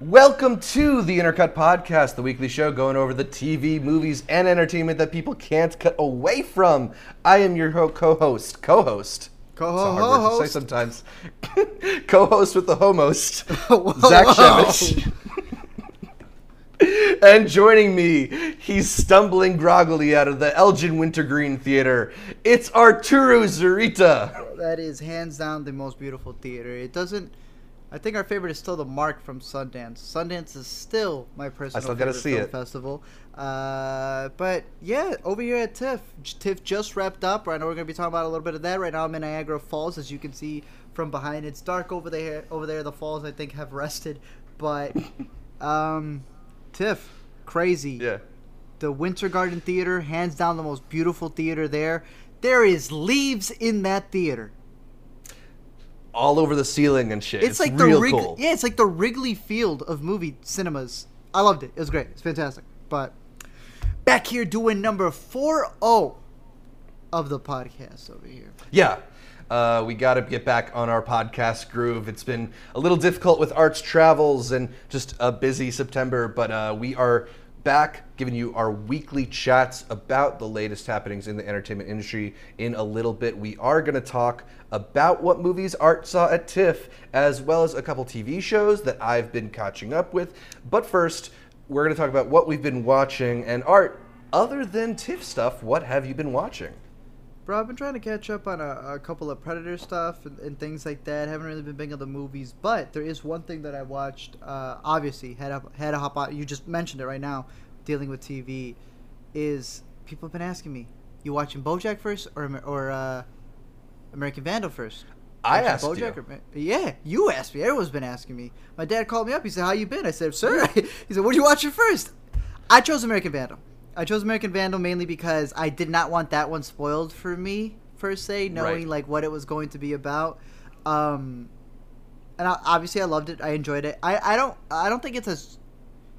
Welcome to the Intercut Podcast, the weekly show going over the TV, movies, and entertainment that people can't cut away from. I am your ho- co-host, co-host. Co-ho- It's a hard word to say sometimes. co-host with the homost, Whoa, Zach. Shevich. and joining me, he's stumbling groggily out of the Elgin Winter Garden Theater. It's Arturo Zurita. That is hands down the most beautiful theater. It doesn't. I think our favorite is still the Mark from Sundance. Sundance is still my personal I still gotta favorite see it. festival. Uh, but yeah, over here at TIFF, TIFF just wrapped up. I know we're gonna be talking about a little bit of that right now. I'm in Niagara Falls, as you can see from behind. It's dark over there. Over there, the falls I think have rested, but um, TIFF, crazy. Yeah. the Winter Garden Theater, hands down the most beautiful theater there. There is leaves in that theater. All over the ceiling and shit. It's, like the Wrig- cool. yeah, it's like the Wrigley Field of movie cinemas. I loved it. It was great. It's fantastic. But back here doing number 4-0 of the podcast over here. Yeah. Uh, we got to get back on our podcast groove. It's been a little difficult with Art's travels and just a busy September, but uh, we are back giving you our weekly chats about the latest happenings in the entertainment industry. In a little bit, we are going to talk about what movies Art saw at TIFF, as well as a couple TV shows that I've been catching up with. But first, we're going to talk about what we've been watching. And Art, other than TIFF stuff, what have you been watching? Bro, I've been trying to catch up on a, a couple of Predator stuff and, and things like that. Haven't really been big on the movies, but there is one thing that I watched. Uh, obviously, had to, had a hop on. You just mentioned it right now. Dealing with TV, is people have been asking me, you watching BoJack first or or uh, American Vandal first? I asked you. or yeah, you asked me. Everyone's been asking me. My dad called me up. He said, "How you been?" I said, "Sir." he said, "What are you watching first? I chose American Vandal. I chose American Vandal mainly because I did not want that one spoiled for me per se, knowing Right. like what it was going to be about. Um, and I, obviously, I loved it. I enjoyed it. I, I don't I don't think it's as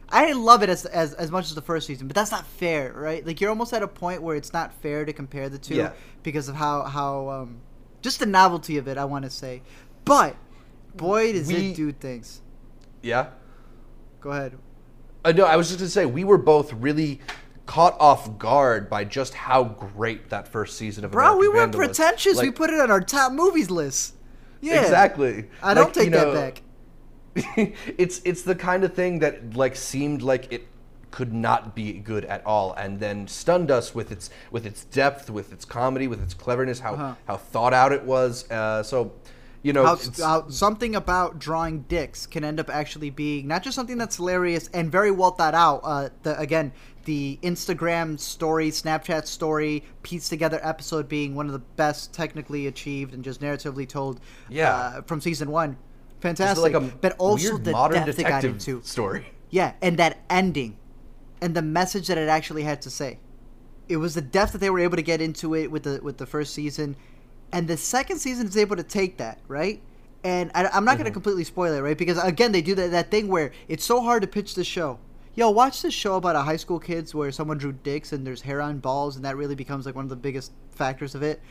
I didn't love it as, as as much as the first season, but that's not fair, right? Like you're almost at a point where it's not fair to compare the two Yeah. because of how how um, just the novelty of it. I want to say, but boy, does We- it do things. Yeah? Go ahead. Uh, no, I was just gonna say we were both really caught off guard by just how great that first season of Bro, American we weren't Vandal pretentious. we put it on our top movies list. Yeah, exactly. I don't Like, take you that back. it's it's the kind of thing that like seemed like it could not be good at all, and then stunned us with its with its depth, with its comedy, with its cleverness, how Uh-huh. how thought out it was. Uh, so, you know, How, how something about drawing dicks can end up actually being not just something that's hilarious and very well thought out. Uh, the again, the Instagram story, Snapchat story, pieced together episode being one of the best technically achieved and just narratively told. Yeah. uh, from season one, fantastic. like but also the modern depth it got detective into. story. Yeah, and that ending, and the message that it actually had to say. It was the depth that they were able to get into it with the with the first season, and the second season is able to take that right. And I, I'm not going to mm-hmm. completely spoil it, right? Because again, they do that that thing where it's so hard to pitch the show. Yo, watch this show about a high school kids where someone drew dicks and there's hair on balls, and that really becomes like one of the biggest factors of it.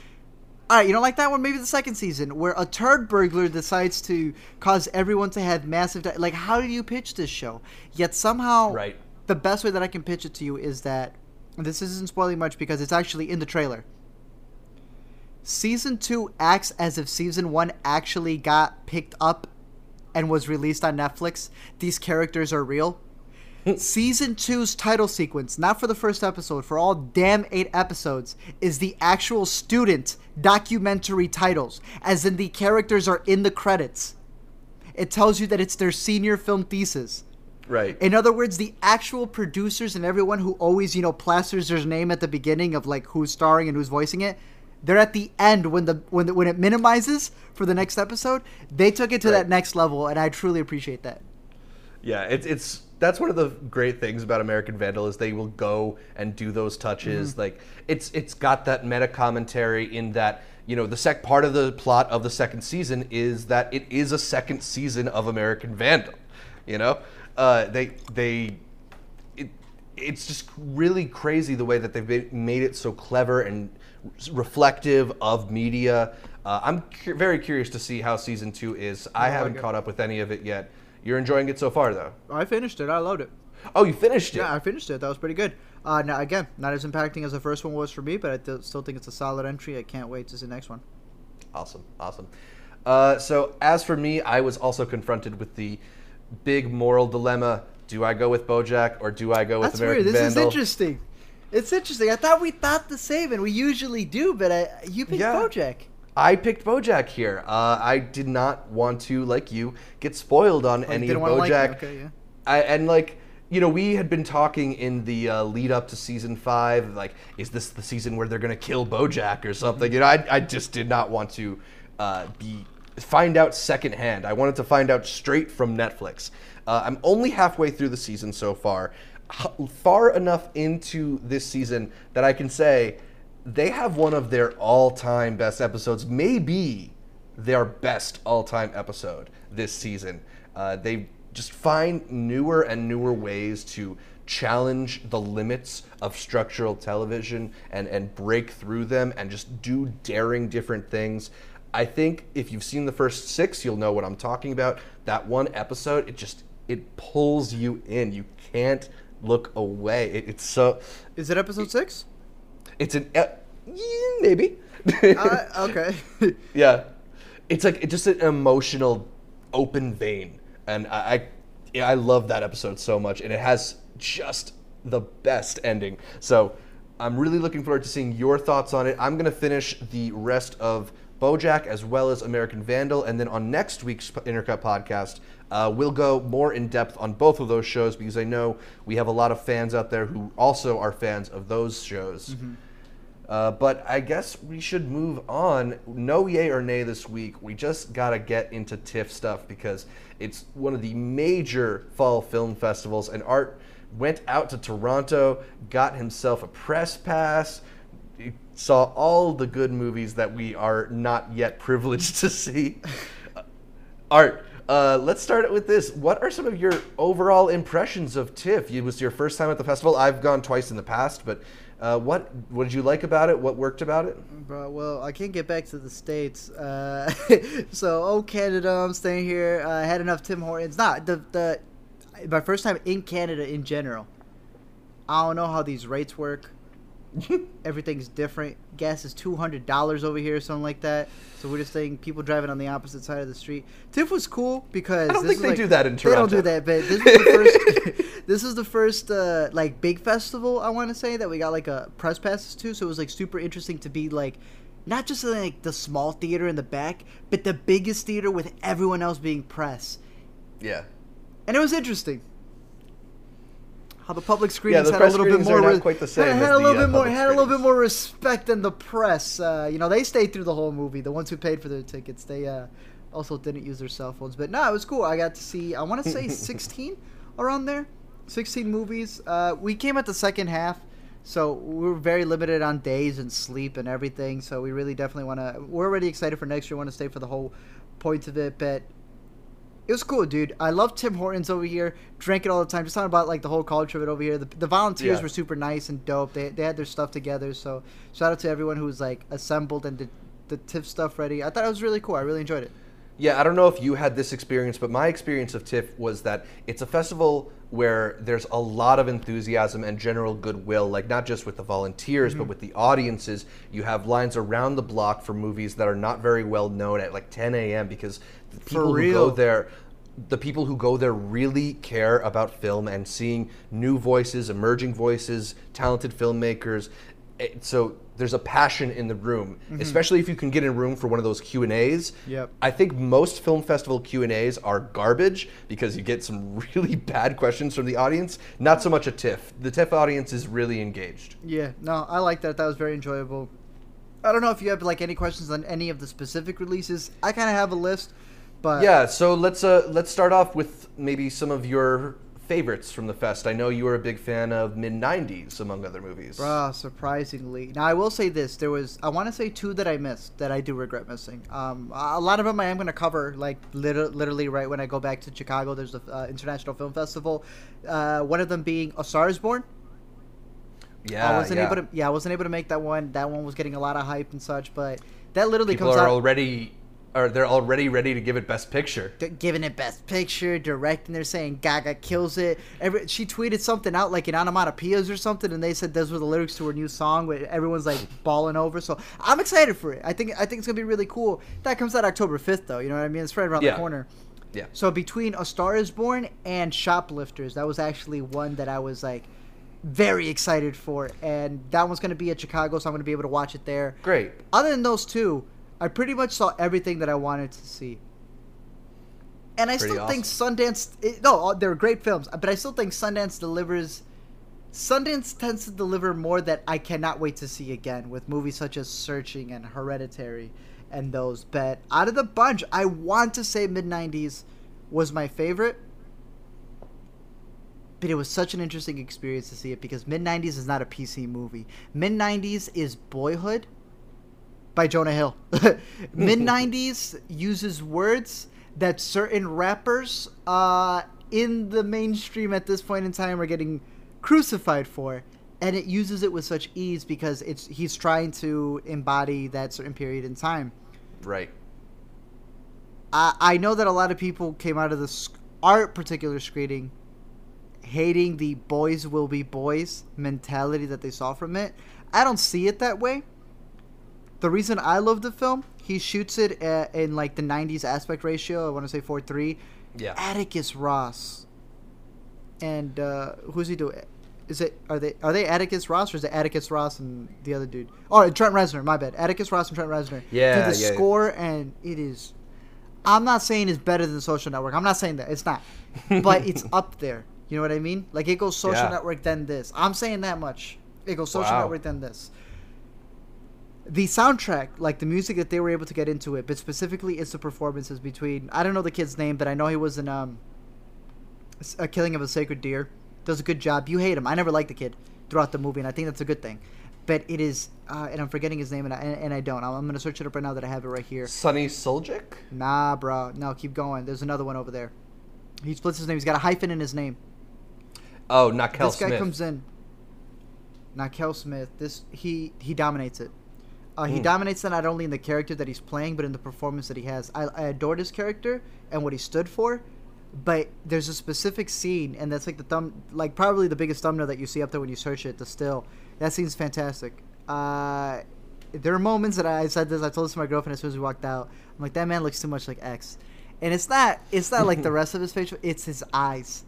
All right, you don't like that one? Maybe the second season, where a turd burglar decides to cause everyone to have massive. Di- like, how do you pitch this show? Yet somehow, Right. The best way that I can pitch it to you is that this isn't spoiling much because it's actually in the trailer. Season two acts as if season one actually got picked up and was released on Netflix. These characters are real. Hmm. Season two's title sequence, not for the first episode, for all damn eight episodes, is the actual student documentary titles, as in the characters are in the credits. It tells you that it's their senior film thesis. Right. In other words, the actual producers and everyone who always, you know, plasters their name at the beginning of like who's starring and who's voicing it, they're at the end when the when the, when it minimizes for the next episode. They took it to Right. that next level, and I truly appreciate that. Yeah, it's it's that's one of the great things about American Vandal is they will go and do those touches. Mm-hmm. Like it's it's got that meta commentary in that you know the sec part of the plot of the second season is that it is a second season of American Vandal. You know, uh, they they it, it's just really crazy the way that they've made it so clever and reflective of media. Uh, I'm cu- very curious to see how season two is. I haven't okay. caught up with any of it yet. You're enjoying it so far, though. I finished it. I loved it. Oh, you finished it. Yeah, I finished it. That was pretty good. Uh, now again, not as impacting as the first one was for me, but I th- still think it's a solid entry. I can't wait to see the next one. Awesome, awesome. Uh, so as for me, I was also confronted with the big moral dilemma: Do I go with BoJack or do I go with That's American weird. This Vandal? is interesting. It's interesting. I thought we thought the same, and we usually do, but I, you picked Yeah. BoJack. I picked BoJack here. Uh, I did not want to, like you, get spoiled on Oh, any of wanna like BoJack. Okay, yeah. I, and like you know, we had been talking in the uh, lead up to season five. Like, is this the season where they're gonna kill BoJack or something? You know, I, I just did not want to uh, be find out secondhand. I wanted to find out straight from Netflix. Uh, I'm only halfway through the season so far, H- far enough into this season that I can say they have one of their all-time best episodes, maybe their best all-time episode this season. Uh, they just find newer and newer ways to challenge the limits of structural television and, and break through them and just do daring different things. I think if you've seen the first six, you'll know what I'm talking about. That one episode, it just it pulls you in. You can't look away. It, it's so Is it episode six? it's an uh, maybe. uh, okay. yeah, it's like it's just an emotional, open vein, and I, I, yeah, I love that episode so much, and it has just the best ending. So I'm really looking forward to seeing your thoughts on it. I'm gonna finish the rest of BoJack as well as American Vandal, and then on next week's Intercut podcast. Uh, we'll go more in depth on both of those shows because I know we have a lot of fans out there who also are fans of those shows. Uh, but I guess we should move on. No yay or nay this week. We just got to get into TIFF stuff because it's one of the major fall film festivals, and Art went out to Toronto, got himself a press pass, saw all the good movies that we are not yet privileged to see. Uh, Art, uh, let's start with this. What are some of your overall impressions of TIFF? It was your first time at the festival. I've gone twice in the past, but uh, what what did you like about it? What worked about it? Bro, well, I can't get back to the states, uh, so oh Canada, I'm staying here. I had enough Tim Hortons. Not the the my first time in Canada in general. I don't know how these rates work. Everything's different. Gas is two hundred dollars over here, something like that. So we're just saying people driving on the opposite side of the street. TIFF was cool because I don't this think they like- do that in Toronto. They don't do that, but this is the first. this is the first uh, like big festival I want to say that we got like a press passes to. So it was like super interesting to be like. Not just like the small theater in the back, but the biggest theater with everyone else being press, Yeah. and it was interesting. How the public Yeah, the had a little bit screenings are more not re- quite the same Had, had a little uh, bit more. Had a little bit more respect than the press. Uh, you know, they stayed through the whole movie. The ones who paid for their tickets, they uh, also didn't use their cell phones. But no, it was cool. I got to see. I want to say 16 around there. 16 movies. Uh, we came at the second half. So we we're very limited on days and sleep and everything. So we really definitely want to. We're already excited for next year. Want to stay for the whole point of it, but it was cool, dude. I love Tim Hortons over here. Drank it all the time. Just talking about like the whole culture of it over here. The, the volunteers Yeah. were super nice and dope. They, they had their stuff together. So shout out to everyone who was like assembled and did the TIFF stuff ready. I thought it was really cool. I really enjoyed it. Yeah, I don't know if you had this experience, but my experience of TIFF was that it's a festival where there's a lot of enthusiasm and general goodwill, like not just with the volunteers, Mm-hmm. but with the audiences. You have lines around the block for movies that are not very well known at like 10 a.m. because the people who real. go there the people who go there really care about film and seeing new voices, emerging voices, talented filmmakers. It- so there's a passion in the room, especially if you can get in a room for one of those Q and A's. Yep. I think most film festival Q and A's are garbage because you get some really bad questions from the audience. Not so much a TIFF. The TIFF audience is really engaged. Yeah, no, I like that. That was very enjoyable. I don't know if you have like any questions on any of the specific releases. I kind of have a list, but Yeah. So let's uh, let's start off with maybe some of your favorites from the fest. I know you were a big fan of mid '90s, among other movies. Bruh, surprisingly. Now I will say this: there was I want to say two that I missed that I do regret missing. Um, a lot of them I am going to cover like liter- literally right when I go back to Chicago. There's the uh, International Film Festival. Uh, one of them being A Star Is Born. Yeah, I wasn't yeah. able to. Yeah, I wasn't able to make that one. That one was getting a lot of hype and such, but that literally People comes are out. already or they're already ready to give it Best Picture. d- giving it best picture, directing. They're saying Gaga kills it. Every, she tweeted something out like in onomatopoeias or something, and they said those were the lyrics to her new song. Where everyone's like bawling over. So I'm excited for it. I think I think it's gonna be really cool. That comes out October 5th, though. You know what I mean? It's right around Yeah. the corner. Yeah. So between A Star Is Born and Shoplifters, that was actually one that I was like very excited for, and that one's gonna be at Chicago, so I'm gonna be able to watch it there. Great. Other than those two, I pretty much saw everything that I wanted to see. And I Pretty still think Sundance. It, no, uh, they're great films, but I still think Sundance delivers. Sundance tends to deliver more that I cannot wait to see again with movies such as Searching and Hereditary and those. But out of the bunch, I want to say mid 90s was my favorite. But it was such an interesting experience to see it because mid 90s is not a PC movie. Mid 90s is Boyhood by Jonah Hill. Mid 90s uses words that certain rappers uh, in the mainstream at this point in time are getting crucified for. And it uses it with such ease because it's he's trying to embody that certain period in time. Right. I, I know that a lot of people came out of this art particular screening hating the boys will be boys mentality that they saw from it. I don't see it that way. The reason I love the film, he shoots it uh in like the 90s aspect ratio. I want to say 4 3. Yeah. Atticus Ross. And uh, who's he doing? Is it are they are they Atticus Ross or is it Atticus Ross and the other dude? Oh, Trent Reznor. My bad. Atticus Ross and Trent Reznor. Yeah, Do the yeah. score and it is. I'm not saying it's better than Social Network. I'm not saying that it's not, but it's up there. You know what I mean? Like it goes Social Yeah. Network then this. I'm saying that much. It goes Social Wow. Network then this. The soundtrack, like the music that they were able to get into it, but specifically it's the performances between. I don't know the kid's name, but I know he was in um, a Killing of a Sacred Deer. Does a good job. You hate him. I never liked the kid throughout the movie, and I think that's a good thing. But it is, uh, and I'm forgetting his name, and I, and, I don't. I'm, I'm gonna search it up right now that I have it right here. Sunny Suljic? Nah, bro. No, keep going. There's another one over there. He splits his name. He's got a hyphen in his name. Oh, not Kel this guy Smith. comes in. Na-kel Smith. This he he dominates it. Uh, he Hmm. dominates it not only in the character that he's playing, but in the performance that he has. I, I adored his character and what he stood for, but there's a specific scene, and that's like the thumb, like probably the biggest thumbnail that you see up there when you search it. The still, that scene's fantastic. Uh, there are moments that I, I said this. I told this to my girlfriend as soon as we walked out. I'm like, that man looks too much like X, and it's not. It's not like the rest of his facial. It's his eyes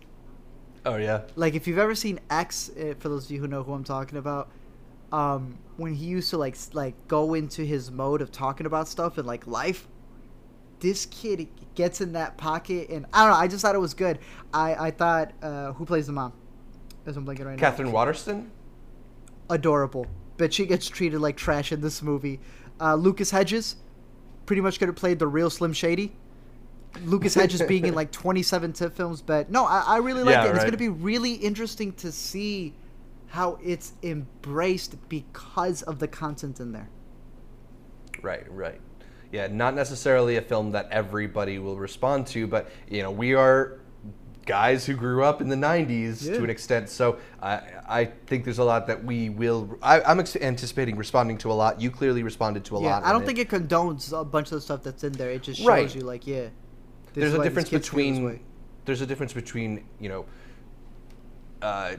Oh, yeah. like if you've ever seen X, uh, for those of you who know who I'm talking about, um, when he used to like like go into his mode of talking about stuff and like life, this kid gets in that pocket and I don't know. I just thought it was good. I I thought uh, who plays the mom? As I'm blinking right Katherine Waterston? adorable, but she gets treated like trash in this movie. Uh, Lucas Hedges, pretty much could have played the real Slim Shady. Lucas Hedges being in like 27 TIFF films, but no, I, I really like Yeah, it. It's going to be really interesting to see how it's embraced because of the content in there. Right, right. Yeah, not necessarily a film that everybody will respond to, but you know, we are guys who grew up in the '90s Yeah. to an extent, so I, I think there's a lot that we will. I, I'm ex- anticipating responding to a lot. You clearly responded to a yeah, lot. I don't think it condones a bunch of the stuff that's in there. It just shows Right. you, like, yeah. there's a difference kids feel this between there's a difference between you know uh,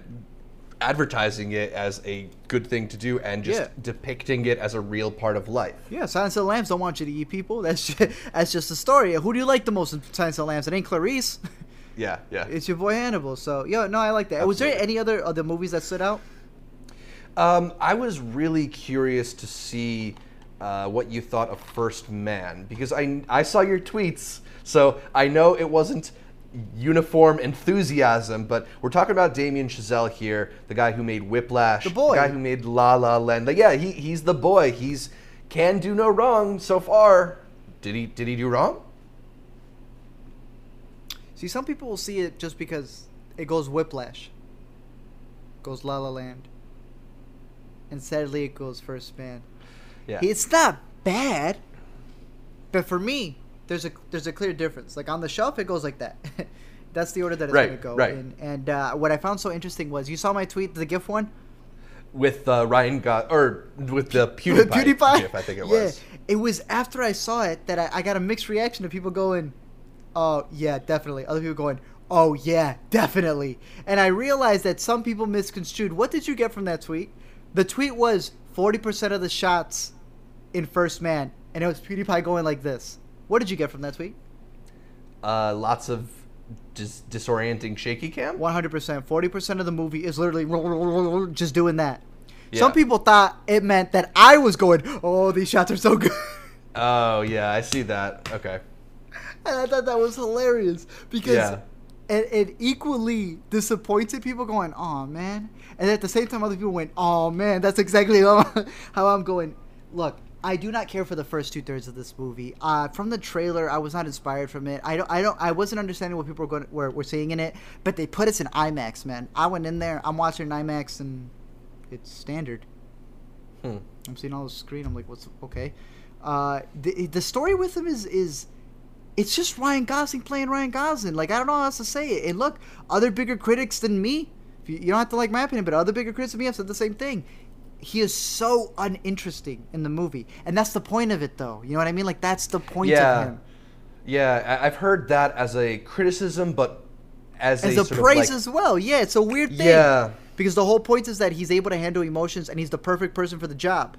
advertising it as a good thing to do and just Yeah. depicting it as a real part of life. Yeah, Silence of the Lambs don't want you to eat people. That's just, that's just the story. Who do you like the most in Silence of the Lambs? It ain't Clarice. Yeah, yeah. it's your boy Hannibal. So, yeah, no, I like that. Was there any other other movies that stood out? Um, I was really curious to see uh, what you thought of First Man because I I saw your tweets, so I know it wasn't uniform enthusiasm, but we're talking about Damien Chazelle here, the guy who made Whiplash, The boy. The guy who made La La Land. Like, yeah, he, he's the boy. He's can do no wrong so far. Did he did he do wrong? See, some people will see it just because it goes Whiplash, goes La La Land, and sadly it goes First Man. Yeah. It's not bad, but for me, there's a there's a clear difference. Like on the shelf, it goes like that. That's the order that it's Right, gonna go right. in. And uh, what I found so interesting was you saw my tweet, the GIF one. with uh, Ryan Go- or with the PewDiePie, PewDiePie. GIF, I think it yeah, was. it was after I saw it that I, I got a mixed reaction of people going, "Oh yeah, definitely." Other people going, "Oh yeah, definitely." And I realized that some people misconstrued. What did you get from that tweet? The tweet was forty percent of the shots in First Man, and it was PewDiePie going like this. What did you get from that tweet? Uh, lots of dis- disorienting shaky cam. One hundred percent. Forty percent of the movie is literally just doing that. Yeah. Some people thought it meant that I was going, "Oh, these shots are so good." Oh yeah, I see that. Okay. And I thought that was hilarious because Yeah. it, it equally disappointed people going, oh man. And at the same time, other people went, oh man, that's exactly how, how I'm going. Look, I do not care for the first two thirds of this movie. Uh, from the trailer, I was not inspired from it. I don't, I don't, I wasn't understanding what people were going, were, were seeing in it. But they put us in IMAX, man. I went in there, I'm watching in IMAX, and it's standard. Hmm. I'm seeing all the screen. I'm like, what's okay? Uh, the the story with him is is it's just Ryan Gosling playing Ryan Gosling. Like I don't know how else to say it. And look, other bigger critics than me, you, you don't have to like my opinion, but other bigger critics than me have said the same thing. He is so uninteresting in the movie, and that's the point of it, though. You know what I mean? Like that's the point Yeah. of him. Yeah, I've heard that as a criticism, but as, As a, a praise like, as well. Yeah, it's a weird thing. Yeah. Because the whole point is that he's able to handle emotions and he's the perfect person for the job.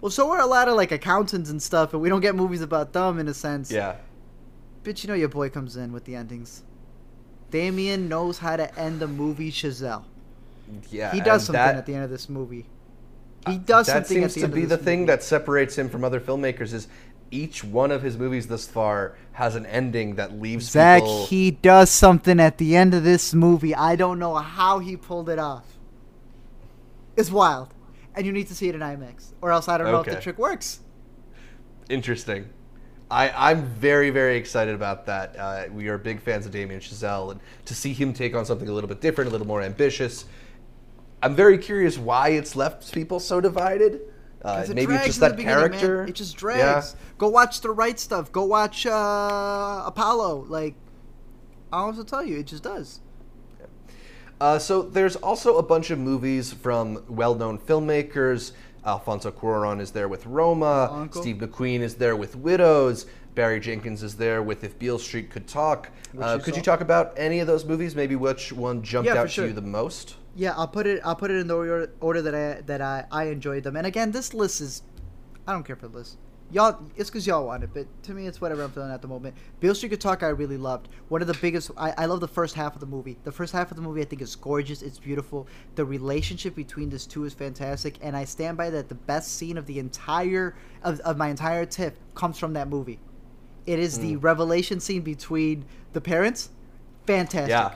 Well, so are a lot of like accountants and stuff, and we don't get movies about them in a sense. Yeah. But you know your boy comes in with the endings. Damien knows how to end the movie Chazelle. Yeah. He does something that- at the end of this movie. He does that something at seems the to end be of the thing movie. that separates him from other filmmakers is each one of his movies thus far has an ending that leaves Zach, people he does something at the end of this movie. I don't know how he pulled it off. It's wild. And you need to see it in IMAX. Or else I don't know if the trick works. interesting. I, I'm very, very excited about that. Uh, we are big fans of Damien Chazelle, and to see him take on something a little bit different, a little more ambitious. I'm very curious why it's left people so divided. Uh, it maybe it's just that character. It just drags. Go watch the right stuff. Go watch uh, Apollo. Like, I don't know to tell you. It just does. Uh, so there's also a bunch of movies from well-known filmmakers. Alfonso Cuarón is there with Roma. Uncle. Steve McQueen is there with Widows. Barry Jenkins is there with If Beale Street Could Talk. Uh, you could saw. you talk about any of those movies? Maybe which one jumped Yeah, out sure. to you the most? Yeah, I'll put it. I'll put it in the order, order that I that I, I enjoyed them. And again, this list is, I don't care for the list. Y'all, it's because y'all want it, but to me, it's whatever I'm feeling at the moment. Beale Street Could Talk, I really loved. One of the biggest. I, I love the first half of the movie. The first half of the movie, I think, is gorgeous. It's beautiful. The relationship between these two is fantastic, and I stand by that. The best scene of the entire of, of my entire TIFF comes from that movie. It is the Mm. revelation scene between the parents. Fantastic. Yeah.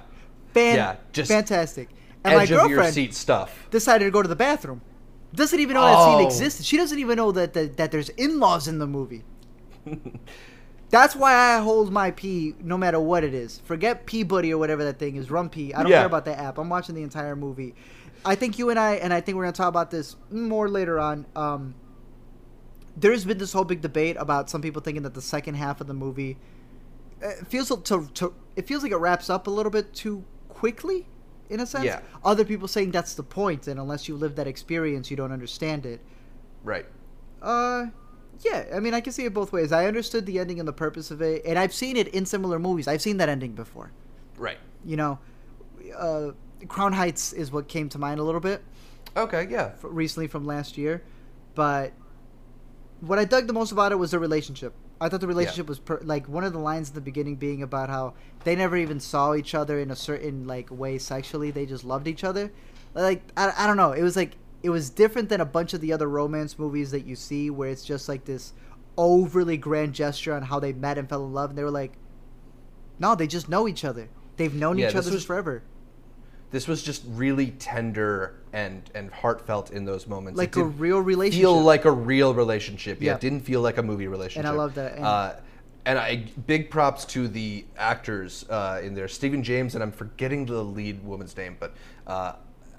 Fan- Yeah, just fantastic. And my Edge of your girlfriend seat stuff. decided to go to the bathroom. Doesn't even know that scene Oh. existed. She doesn't even know that, that that there's in-laws in the movie. That's why I hold my pee no matter what it is. Forget Pee Buddy or whatever that thing is. Run Pee. I don't Yeah. care about that app. I'm watching the entire movie. I think you and I, and I think we're gonna talk about this more later on. Um, there's been this whole big debate about some people thinking that the second half of the movie feels to, to it feels like it wraps up a little bit too quickly, in a sense. Yeah. Other people saying that's the point, and unless you live that experience, you don't understand it. Right. Uh, yeah. I mean, I can see it both ways. I understood the ending and the purpose of it, and I've seen it in similar movies. I've seen that ending before. Right. You know, uh, Crown Heights is what came to mind a little bit Okay. Yeah. f- recently from last year, but what I dug the most about it was the relationship. I thought the relationship was per- like one of the lines in the beginning being about how they never even saw each other in a certain like way sexually. They just loved each other. Like I, I don't know. It was like it was different than a bunch of the other romance movies that you see where it's just like this overly grand gesture on how they met and fell in love and they were like no, they just know each other. They've known Yeah, each other was- forever. This was just really tender and and heartfelt in those moments. Like a real relationship. Feel like a real relationship. Yeah. Yeah. It didn't feel like a movie relationship. And I love that, and- uh, and I big props to the actors uh, in there, Stephan James, and I'm forgetting the lead woman's name, but uh,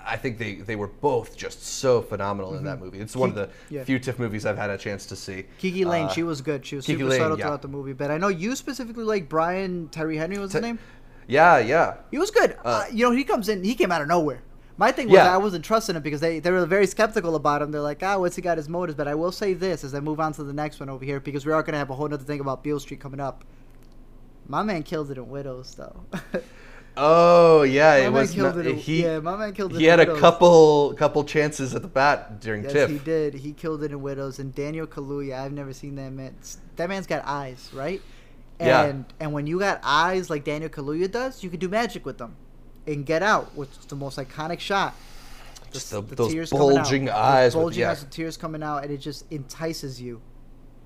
I think they, they were both just so phenomenal in that movie. It's one of the Mm-hmm. Yeah. few TIFF movies I've had a chance to see. KiKi Layne, Uh, she was good. She was Kiki super Layne, subtle yeah. throughout the movie. But I know you specifically like Brian Tyree Henry was his Te- name. Yeah, yeah. He was good. Uh, Uh, you know, he comes in. He came out of nowhere. My thing was Yeah. I wasn't trusting him because they, they were very skeptical about him. They're like, ah, what's he got his motives? But I will say this as I move on to the next one over here because we are going to have a whole other thing about Beale Street coming up. My man killed it in Widows, though. Oh yeah, my it man was killed not, it. In, he. yeah, my man killed it. he had a couple couple chances at the bat during Yes, TIFF. he did. He killed it in Widows. And Daniel Kaluuya, I've never seen that man. That man's got eyes, right? And Yeah. and when you got eyes like Daniel Kaluuya does, you can do magic with them. And Get Out, which is the most iconic shot. Just The- the- those tears coming out. bulging Those eyes with- yeah. eyes and tears coming out, and it just entices you.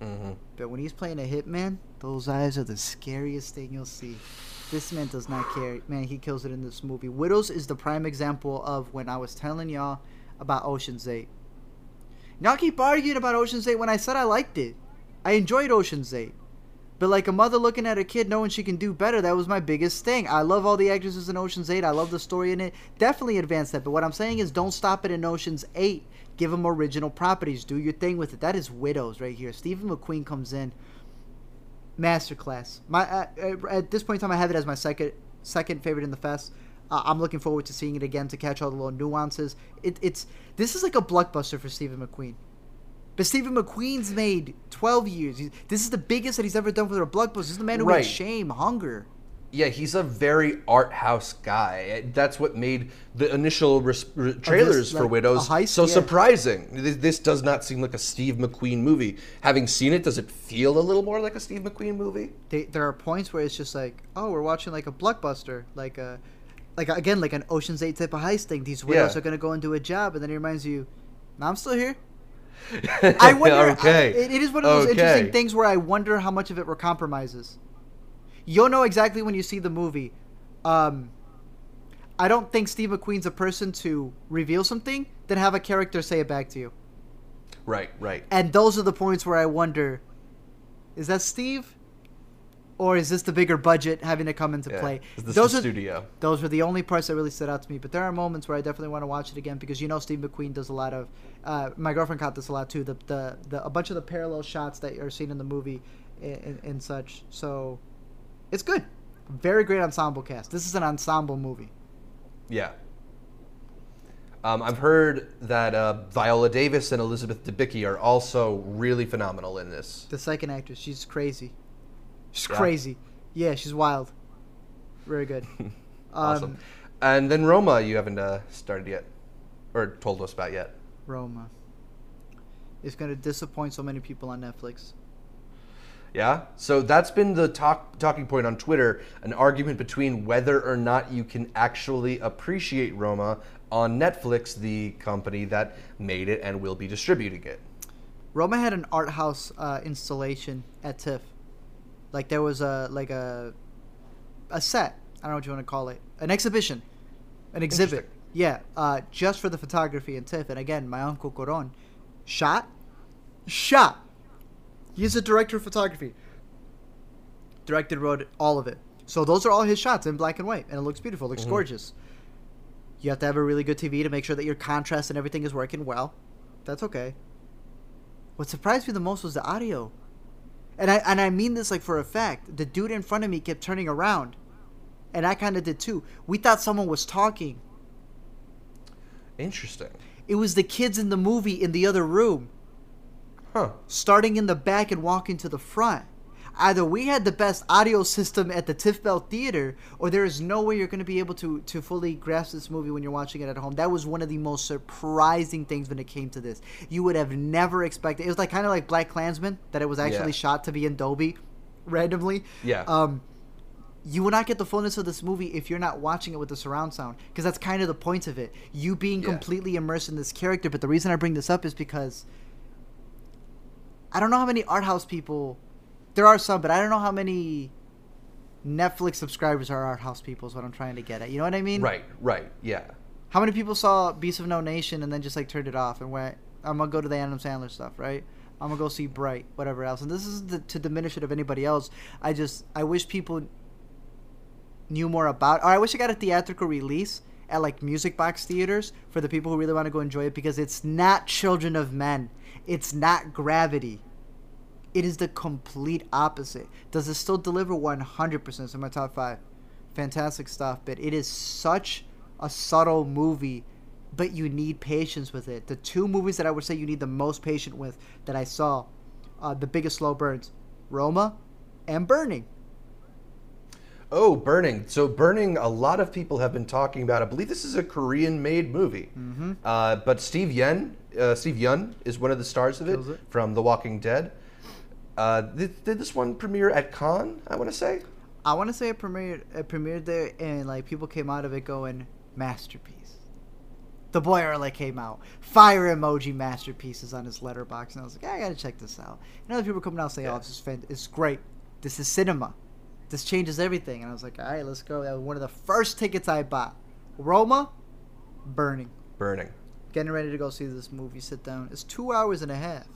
hmm But when he's playing a hitman, those eyes are the scariest thing you'll see. This man does not care. Man, he kills it in this movie. Widows is the prime example of when I was telling y'all about Ocean's 8. Y'all keep arguing about Ocean's 8 when I said I liked it. I enjoyed Ocean's 8. But like a mother looking at her kid knowing she can do better, that was my biggest thing. I love all the actresses in Ocean's 8. I love the story in it. Definitely advance that. But what I'm saying is don't stop it in Ocean's 8. Give them original properties. Do your thing with it. That is Widows right here. Stephen McQueen comes in. Masterclass. My uh, uh, at this point in time, I have it as my second second favorite in the fest. Uh, I'm looking forward to seeing it again to catch all the little nuances. It, it's this is like a blockbuster for Stephen McQueen. But Stephen McQueen's made 12 years. This is the biggest that he's ever done for a blockbuster. This is the man who Right. made Shame, Hunger. Yeah, he's a very art house guy. That's what made the initial res- re- trailers for like, Widows heist, so yeah. surprising. This, this does not seem like a Steve McQueen movie. Having seen it, does it feel a little more like a Steve McQueen movie? They, there are points where it's just like, oh, we're watching like a blockbuster, like a, like again, like an Ocean's Eight type of heist thing. These widows Yeah. are gonna go and do a job, and then it reminds you, no, I'm still here. I wonder. I- okay. it, it is one of those Okay. interesting things where I wonder how much of it were compromises. You'll know exactly when you see the movie. Um, I don't think Steve McQueen's a person to reveal something, then have a character say it back to you. Right, right. And those are the points where I wonder, is that Steve? Or is this the bigger budget having to come into Yeah. play? Those the are studio? those were the only parts that really stood out to me. But there are moments where I definitely want to watch it again because you know Steve McQueen does a lot of. Uh, my girlfriend caught this a lot too. The, the the a bunch of the parallel shots that are seen in the movie and, and, and such. So it's good. Very great ensemble cast. This is an ensemble movie. Yeah. Um, I've heard that uh, Viola Davis and Elizabeth Debicki are also really phenomenal in this. The second actress, she's crazy. She's Yeah. crazy. Yeah, she's wild. Very good. Awesome. Um, and then Roma, you haven't uh, started yet, or told us about yet. Roma. It's going to disappoint so many people on Netflix. Yeah. So that's been the talk talking point on Twitter, an argument between whether or not you can actually appreciate Roma on Netflix, the company that made it and will be distributing it. Roma had an art house uh, installation at TIFF. Like there was a like a a set. I don't know what you want to call it. An exhibition, an exhibit. Yeah, uh, just for the photography in TIFF. And again, my uncle Cuarón shot, shot. He's a director of photography. Directed, wrote all of it. So those are all his shots in black and white, and it looks beautiful. It looks Mhm. gorgeous. You have to have a really good TV to make sure that your contrast and everything is working well. That's okay. What surprised me the most was the audio. And I and I mean this like for a fact. The dude in front of me kept turning around. And I kind of did too. We thought someone was talking. Interesting. It was the kids in the movie in the other room, Huh. starting in the back and walking to the front. Either we had the best audio system at the Tiff Bell Theater, or there is no way you're going to be able to to fully grasp this movie when you're watching it at home. That was one of the most surprising things when it came to this. You would have never expected. It was like kind of like BlacKkKlansman that it was actually Yeah. shot to be in Dolby, randomly. Yeah. Um, you will not get the fullness of this movie if you're not watching it with the surround sound because that's kind of the point of it you being Yeah. completely immersed in this character but the reason i bring this up is because i don't know how many art house people there are some but i don't know how many netflix subscribers are art house people is what i'm trying to get at you know what i mean Right. Right. Yeah. how many people saw beast of no nation and then just like turned it off and went i'm gonna go to the adam sandler stuff right i'm gonna go see bright whatever else and this is the, to diminish it of anybody else i just i wish people knew more about or i wish i got a theatrical release at like music box theaters for the people who really want to go enjoy it because it's not children of men it's not gravity it is the complete opposite does it still deliver 100% so my top five fantastic stuff but it is such a subtle movie but you need patience with it. The two movies that I would say you need the most patience with that I saw, uh, the biggest slow burns, Roma, and Burning. Oh, Burning. So Burning, a lot of people have been talking about. I believe this is a Korean-made movie, Mm-hmm. uh, but Steve Yen, uh, Steve Yeun, is one of the stars of it, it. from The Walking Dead. Uh, did, did this one premiere at Cannes? I want to say. I want to say it premiered, it premiered there, and like people came out of it going masterpiece. The boy early came out, fire emoji masterpieces on his Letterboxd, and I was like, I gotta check this out. And other people coming out saying, Yeah. "Oh, this is fan- it's great. This is cinema. This changes everything." And I was like, "All right, let's go." That was one of the first tickets I bought. Roma, burning. Burning. Getting ready to go see this movie. Sit down. It's two hours and a half.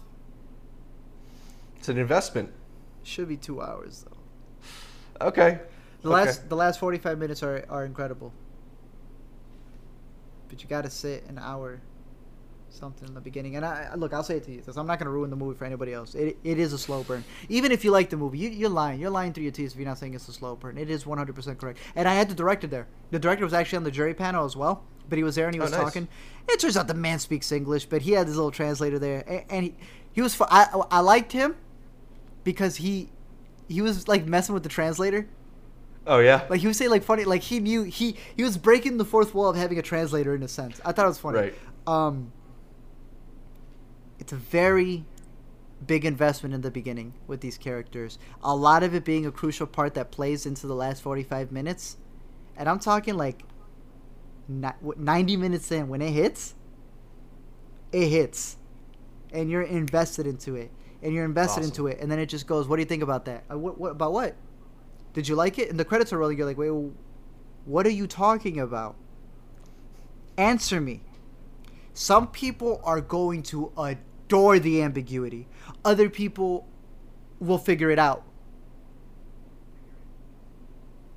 It's an investment. Should be two hours though. Okay. The Okay. last the last forty five minutes are are incredible. But you got to sit an hour, something in the beginning. And I look, I'll say it to you because I'm not to ruin the movie for anybody else. It, it is a slow burn. Even if you like the movie, you, you're lying. You're lying through your teeth if you're not saying it's a slow burn. It is 100 percent correct. And I had the director there. The director was actually on the jury panel as well. But he was there and he Oh, was nice. talking. It turns out the man speaks English, but he had his little translator there, and, and he he was. I I liked him because he he was like messing with the translator. Oh yeah. Like he was saying like funny like he knew he he was breaking the fourth wall of having a translator in a sense. I thought it was funny. Right. Um it's a very big investment in the beginning with these characters. A lot of it being a crucial part that plays into the last 45 minutes. And I'm talking like 90 minutes in when it hits, it hits. And you're invested into it. And you're invested Awesome. into it and then it just goes, "What do you think about that?" Uh, what, what about what? Did you like it? And the credits are rolling. You're like, wait, what are you talking about? Answer me. Some people are going to adore the ambiguity. Other people will figure it out.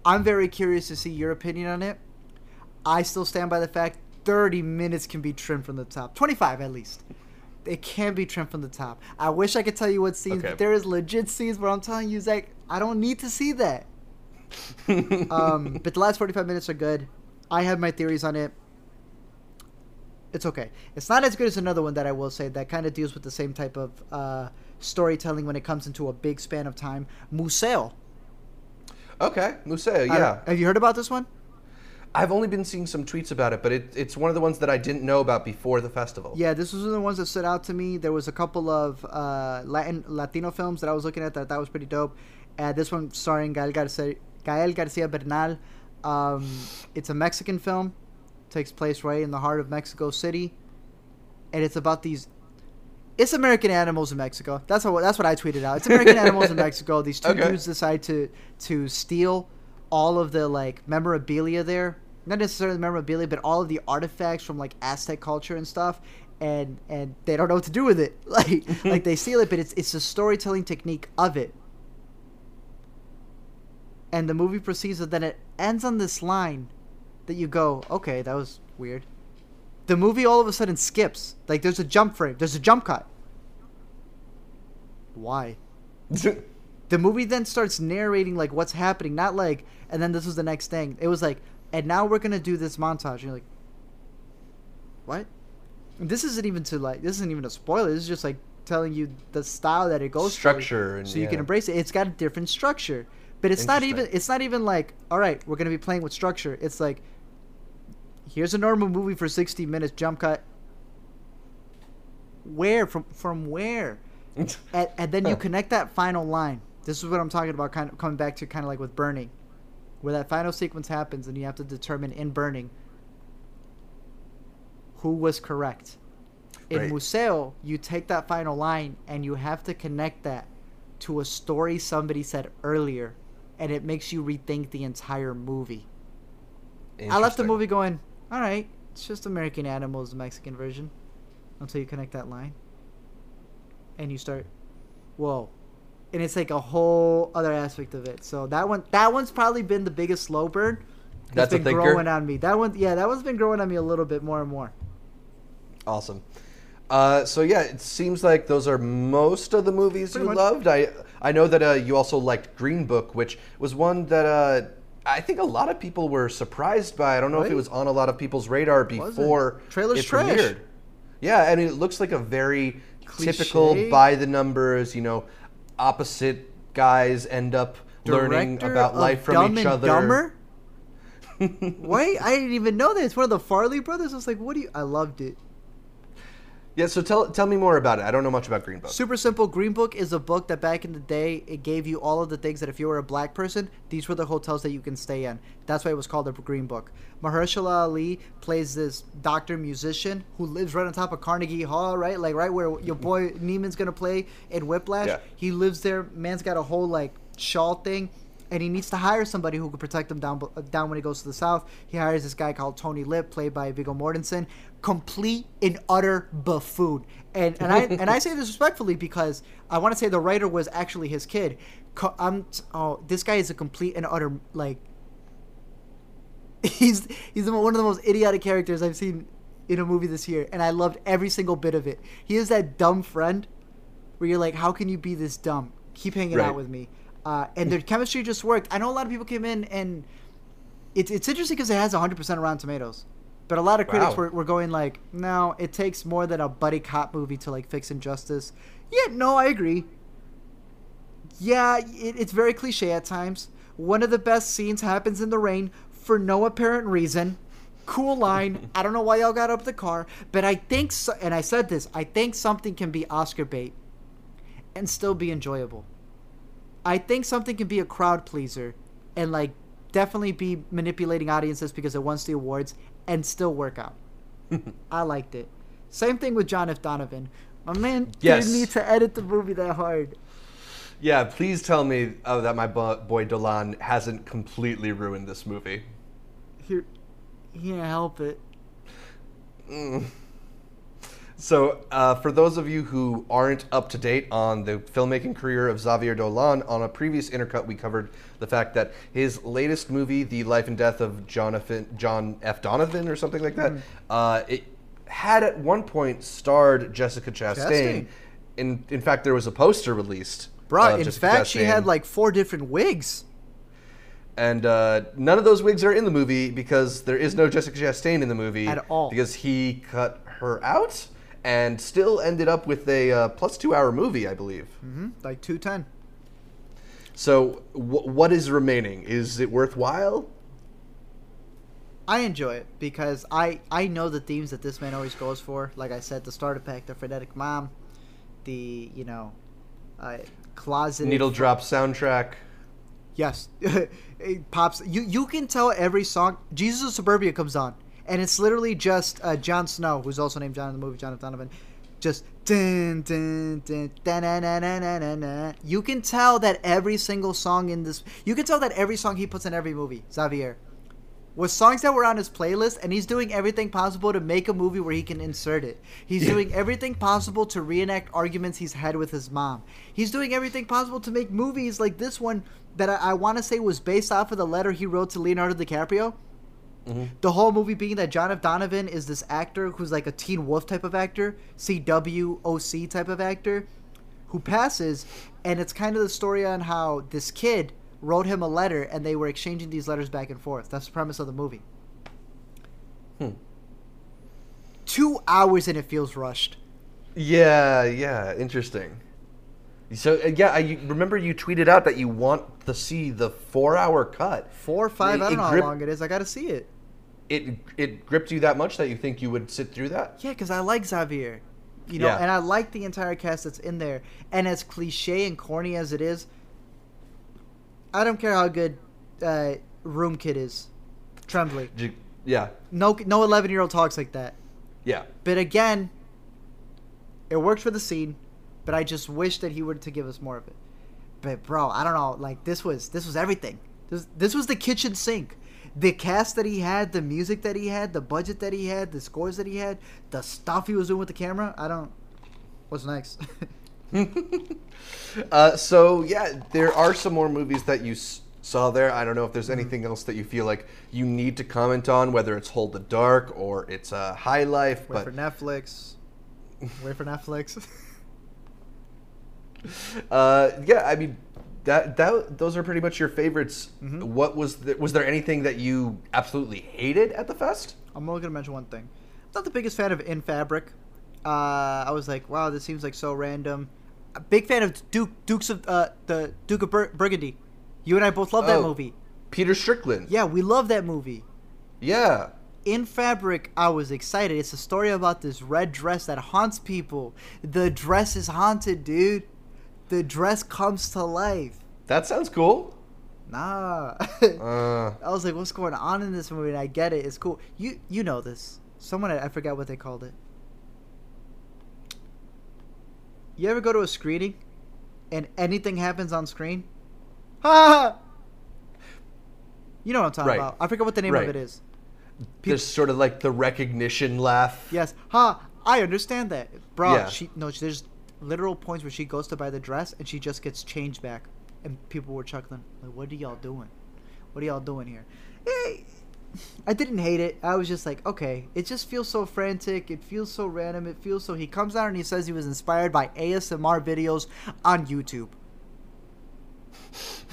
I'm very curious to see your opinion on it. I still stand by the fact 30 minutes can be trimmed from the top. 25 at least. It can be trimmed from the top. I wish I could tell you what scenes, Okay. but there is legit scenes where I'm telling you, Zach, I don't need to see that. um, but the last 45 minutes are good. I have my theories on it. It's okay. It's not as good as another one that I will say that kind of deals with the same type of uh, storytelling when it comes into a big span of time. Museo. okay. Museo. Yeah. Have you heard about this one? I've only been seeing some tweets about it, but it, it's one of the ones that I didn't know about before the festival. Yeah, this was one of the ones that stood out to me. There was a couple of uh, Latin Latino films that I was looking at that that was pretty dope. Uh, this one starring Gael Garcia, Gael Garcia Bernal. Um, it's a Mexican film. Takes place right in the heart of Mexico City, and it's about these. It's American animals in Mexico. That's what that's what I tweeted out. It's American animals in Mexico. These two Okay. dudes decide to to steal all of the like memorabilia there. Not necessarily memorabilia, but all of the artifacts from like Aztec culture and stuff. And and they don't know what to do with it. Like like they steal it, but it's it's the storytelling technique of it. And the movie proceeds, and then it ends on this line that you go, okay, that was weird. The movie all of a sudden skips. Like there's a jump frame. There's a jump cut. Why? the movie then starts narrating like what's happening, not like, and then this was the next thing. It was like, and now we're gonna do this montage. You're like, what? And this isn't even to like, this isn't even a spoiler. This is just like telling you the style that it goes Structure and- so you can embrace it. It's got a different structure, but it's not even. It's not even like, all right, we're gonna be playing with structure. It's like, here's a normal movie for 60 minutes, jump cut. Where from from where? and, and then you connect that final line. This is what I'm talking about. Kind of coming back to kind of like with burning, where that final sequence happens, and you have to determine in burning who was correct. In Right. Museo, you take that final line and you have to connect that to a story somebody said earlier, and it makes you rethink the entire movie. I left the movie going, all right, it's just American Animals, the Mexican version, until you connect that line, and you start, whoa, and it's like a whole other aspect of it. So that one, that one's probably been the biggest slow burn. That's been growing on me. That one, yeah, that one's been growing on me a little bit more and more. Awesome. Uh, so yeah, it seems like those are most of the movies Pretty you much. loved. I I know that uh, you also liked Green Book, which was one that uh, I think a lot of people were surprised by. I don't know if it was on a lot of people's radar before Trailer's it trash. premiered. Yeah, I mean, it looks like a very typical Cliche. by the numbers. You know, opposite guys end up learning about life from Dumb each other. Dumber? Wait, I didn't even know that. It's one of the Farrelly brothers. I was like, what do you? I loved it. Yeah, so tell tell me more about it. I don't know much about Green Book. Super simple. Green Book is a book that back in the day it gave you all of the things that if you were a black person, these were the hotels that you can stay in. That's why it was called the Green Book. Mahershala Ali plays this doctor musician who lives right on top of Carnegie Hall, right? Like right where your boy Neiman's gonna play in Whiplash. Yeah. He lives there. Man's got a whole like shawl thing. And he needs to hire somebody who can protect him down uh, down when he goes to the south. He hires this guy called Tony Lip, played by Viggo Mortensen, complete and utter buffoon. And and I and I say this respectfully because I want to say the writer was actually his kid. Co- I'm oh this guy is a complete and utter like he's he's one of the most idiotic characters I've seen in a movie this year, and I loved every single bit of it. He is that dumb friend where you're like, how can you be this dumb? Keep hanging Right. out with me. Uh, and their chemistry just worked. I know a lot of people came in and it's it's interesting because it has 100% Rotten Tomatoes. But a lot of critics Wow. were, were going like, no, it takes more than a buddy cop movie to like fix injustice. Yeah, no, I agree. Yeah, it, it's very cliche at times. One of the best scenes happens in the rain for no apparent reason. Cool line. I don't know why y'all got up the car, but I think, so, and I said this, I think something can be Oscar bait and still be enjoyable. I think something can be a crowd pleaser and like definitely be manipulating audiences because it wants the awards and still work out. I liked it. Same thing with John F. Donovan. My man Yes. didn't need to edit the movie that hard. Yeah, please tell me uh, that my boy Dolan hasn't completely ruined this movie. He, he can't help it. So, uh, for those of you who aren't up to date on the filmmaking career of Xavier Dolan, on a previous intercut we covered the fact that his latest movie, The Life and Death of Jonathan, John F. Donovan, or something like that, uh, it had at one point starred Jessica Chastain. Chastain. In, in fact, there was a poster released. Bro, of in Jessica fact, she had like four different wigs. And uh, none of those wigs are in the movie because there is no Jessica Chastain in the movie At all. Because he cut her out and still ended up with a uh, plus two hour movie, I believe. hmm Like 210. So, w- what is remaining? Is it worthwhile? I enjoy it because I I know the themes that this man always goes for. Like I said, the starter pack, the frenetic mom, the you know, uh, closet Needle drop soundtrack. Yes, it pops. You you can tell every song. Jesus of Suburbia comes on, and it's literally just uh, Jon Snow, who's also named John in the movie, John Donovan, just dun dun dun dun dun dun dun dun dun. You can tell that every single song in this. You can tell that every song he puts in every movie, Xavier, was songs that were on his playlist, and he's doing everything possible to make a movie where he can insert it. He's doing everything possible to reenact arguments he's had with his mom. He's doing everything possible to make movies like this one that I, I want to say was based off of the letter he wrote to Leonardo DiCaprio. The whole movie being that John F. Donovan is this actor who's like a Teen Wolf type of actor, CWOC type of actor, who passes, and it's kind of the story on how this kid wrote him a letter and they were exchanging these letters back and forth. That's the premise of the movie. Hmm. Two hours and it feels rushed. Yeah, yeah, interesting. So uh, yeah, I remember you tweeted out that you want to see the four-hour cut. Four or five, It- I don't know grip- how long it is. I got to see it. It it gripped you that much that you think you would sit through that? Yeah, because I like Xavier. You know, Yeah. and I like the entire cast that's in there. And as cliche and corny as it is, I don't care how good uh, Room Kid is. Tremblay. Yeah, No, no 11 year old talks like that. yeah. But again, it worked for the scene. But I just wish that he were to give us more of it. But bro, I don't know. Like this was this was everything. This this was the kitchen sink. The cast that he had, the music that he had, the budget that he had, the scores that he had, the stuff he was doing with the camera. I don't. What's next? Uh, so yeah, there are some more movies that you s- saw there. I don't know if there's Mm-hmm. anything else that you feel like you need to comment on, whether it's Hold the Dark or it's uh, High Life. Wait but for Netflix. Wait for Netflix. uh, yeah, I mean, that that those are pretty much your favorites. Mm-hmm. What was the, was there anything that you absolutely hated at the fest? I'm only gonna mention one thing. I'm not the biggest fan of In Fabric. Uh, I was like, wow, this seems like so random. A big fan of Duke Dukes of uh, the Duke of Bur- Burgundy. You and I both love that Oh. movie. Peter Strickland. Yeah, we love that movie. Yeah. In Fabric, I was excited. It's a story about this red dress that haunts people. The dress is haunted, dude. The dress comes to life. That sounds cool. Nah. Uh, I was like, what's going on in this movie? And I get it. It's cool. You you know this. Someone I forgot what they called it. You ever go to a screening and anything happens on screen? Ha! You know what I'm talking Right. about. I forget what the name Right. of it is. there's sort of like the recognition laugh. Yes. Ha! I understand that. Bro, Yeah. she no, there's literal points where she goes to buy the dress and she just gets changed back. And people were chuckling. Like, what are y'all doing? What are y'all doing here? Eh, I didn't hate it. I was just like, okay, it just feels so frantic. It feels so random. It feels so. He comes out and he says he was inspired by ASMR videos on YouTube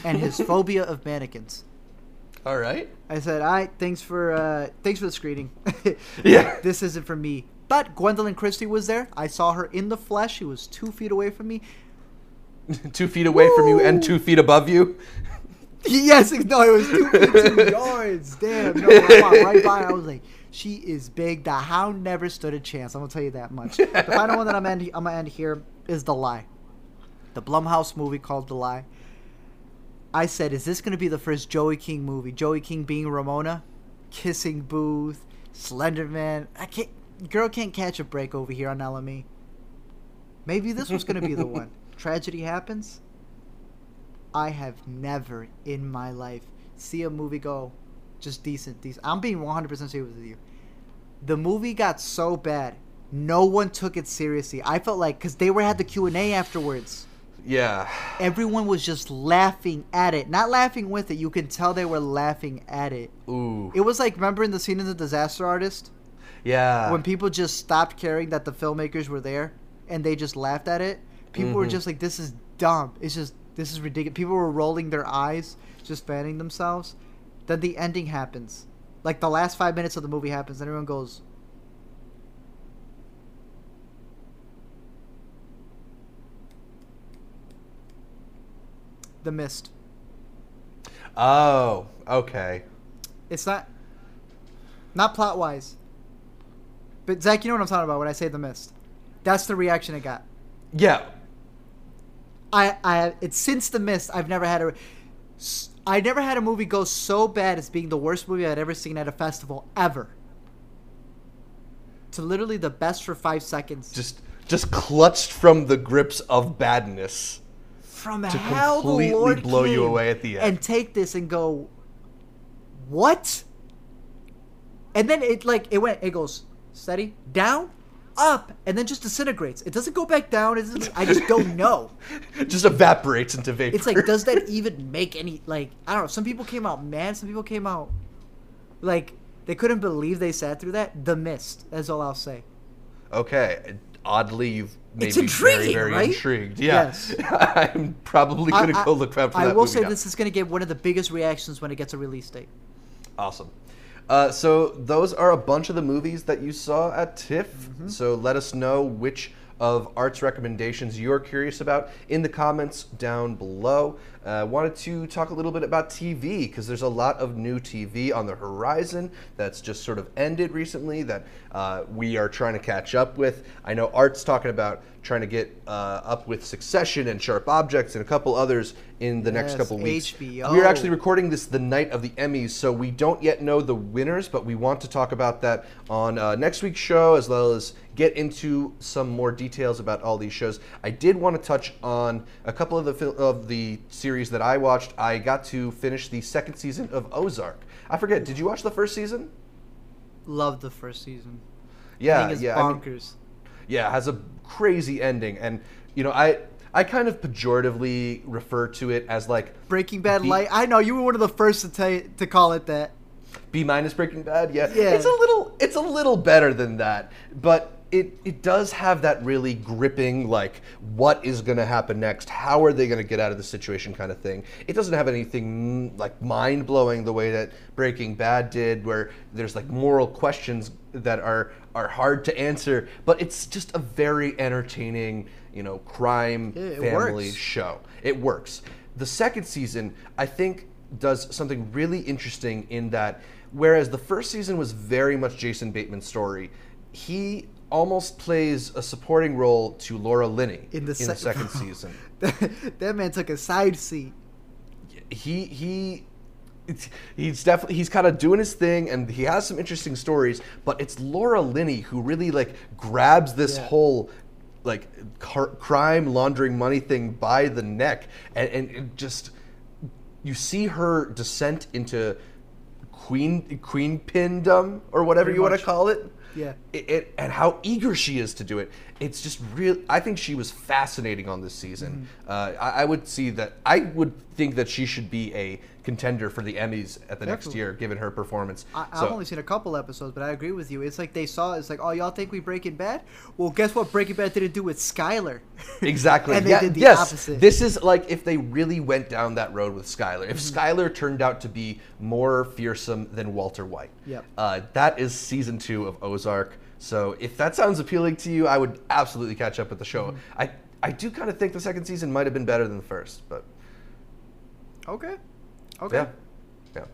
and his phobia of mannequins. All right. I said, "All right, thanks for uh, thanks for the screening. Yeah. this isn't for me." But Gwendoline Christie was there. I saw her in the flesh. She was two feet away from me. two feet away from you and two feet above you. Yes, no, it was two feet two yards. Damn, no, I walked right by. I was like, "She is big." The hound never stood a chance. I'm gonna tell you that much. The final one that I'm end, I'm gonna end here is The Lie, the Blumhouse movie called The Lie. I said, "Is this gonna be the first Joey King movie? Joey King being Ramona, kissing Booth, Slender Man. I can't, girl can't catch a break over here on LME. Maybe this was gonna be the one. Tragedy happens." I have never in my life see a movie go just decent. Decent. I'm being 100% serious with you. The movie got so bad, no one took it seriously. I felt like because they were had the Q and A afterwards. Yeah. Everyone was just laughing at it, not laughing with it. You can tell they were laughing at it. Ooh. It was like remember in the scene in the Disaster Artist Yeah. when people just stopped caring that the filmmakers were there and they just laughed at it. People were Mhm. just like, "This is dumb. It's just this is ridiculous." People were rolling their eyes, just fanning themselves. Then the ending happens, like the last five minutes of the movie happens, and everyone goes. The mist. oh, okay. It's not, not plot wise. But Zach, you know what I'm talking about when I say the mist. That's the reaction it got. Yeah. I I it's since the mist I've never had a I never had a movie go so bad as being the worst movie I'd ever seen at a festival ever. To literally the best for five seconds. Just just clutched from the grips of badness. from to hell completely Lord blow you away at the end. and take this and go, what? And then it like it went. It goes steady down, up, and then just disintegrates. It doesn't go back down. It doesn't, I just don't know. just evaporates into vapor. It's like, does that even make any like I don't know. Some people came out mad. Some people came out like they couldn't believe they sat through that. The mist. That's all I'll say. okay. Oddly, you've made It's me very, intriguing, very right? intrigued. Yeah. Yes. I'm probably gonna I- go look out for I that I will say this is going to get one of the biggest reactions when it gets a release date. Awesome. Uh, so those are a bunch of the movies that you saw at TIFF. Mm-hmm. So let us know which of Art's recommendations you're curious about in the comments down below. Uh, wanted to talk a little bit about TV because there's a lot of new TV on the horizon that's just sort of ended recently that uh, we are trying to catch up with. I know Art's talking about trying to get uh, up with Succession and Sharp Objects and a couple others in the next couple weeks. HBO. We're actually recording this the night of the Emmys, so we don't yet know the winners, but we want to talk about that on uh, next week's show as well as get into some more details about all these shows. I did want to touch on a couple of the fil- of the series that I watched. I got to finish the second season of Ozark. I forget, did you watch the first season? Love the first season. Yeah, I think it's yeah. I mean- bonkers. yeah, it has a crazy ending, and you know, I I kind of pejoratively refer to it as like Breaking Bad light. I know you were one of the first to tell you, to call it that. B minus Breaking Bad. Yeah, Yeah. it's a little it's a little better than that, but it it does have that really gripping like what is going to happen next? How are they going to get out of the situation kind of thing. It doesn't have anything mm, like mind blowing the way that breaking bad did where there's like moral questions that are are hard to answer but it's just a very entertaining you know crime it family works. show. It works. The second season i think does something really interesting in that whereas the first season was very much jason bateman's story he almost plays a supporting role to Laura Linney In the in sec- the second season. that, that man took a side seat. He he it's- he's definitely he's kind of doing his thing and he has some interesting stories, but it's Laura Linney who really like grabs this Yeah. whole like car- crime laundering money thing by the neck and, and it just you see her descent into queen queen pindom or whatever Pretty you want to call it Yeah. it, it and how eager she is to do it. It's just real. I think she was fascinating on this season. Mm-hmm. Uh, I, I would see that. I would think that she should be a contender for the Emmys at the next year, given her performance. I, So- I've only seen a couple episodes, but I agree with you. It's like they saw. It's like, oh, y'all think we Breaking Bad? Well, guess what? Breaking Bad didn't do with Skyler. Exactly. and they yeah, did the yes. opposite. This is like if they really went down that road with Skyler. If Mm-hmm. Skyler turned out to be more fearsome than Walter White. Yep. Uh, that is season two of Ozark. So if that sounds appealing to you, I would absolutely catch up with the show. Mm-hmm. I, I do kind of think the second season might have been better than the first, but okay. Okay. yeah. Yeah.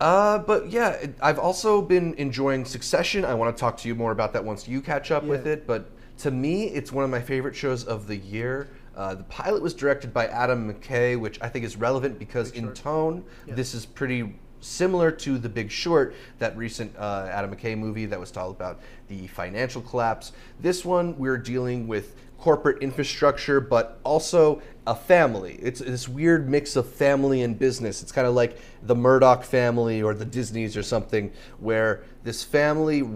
Uh, but yeah, it- I've also been enjoying Succession. I want to talk to you more about that once you catch up with it. But to me, it's one of my favorite shows of the year. Uh, the pilot was directed by Adam McKay, which I think is relevant because in tone, Yeah. this is pretty similar to The Big Short, that recent uh, Adam McKay movie that was all about the financial collapse. This one, we're dealing with corporate infrastructure, but also a family. It's this weird mix of family and business. It's kind of like the Murdoch family or the Disneys or something, where this family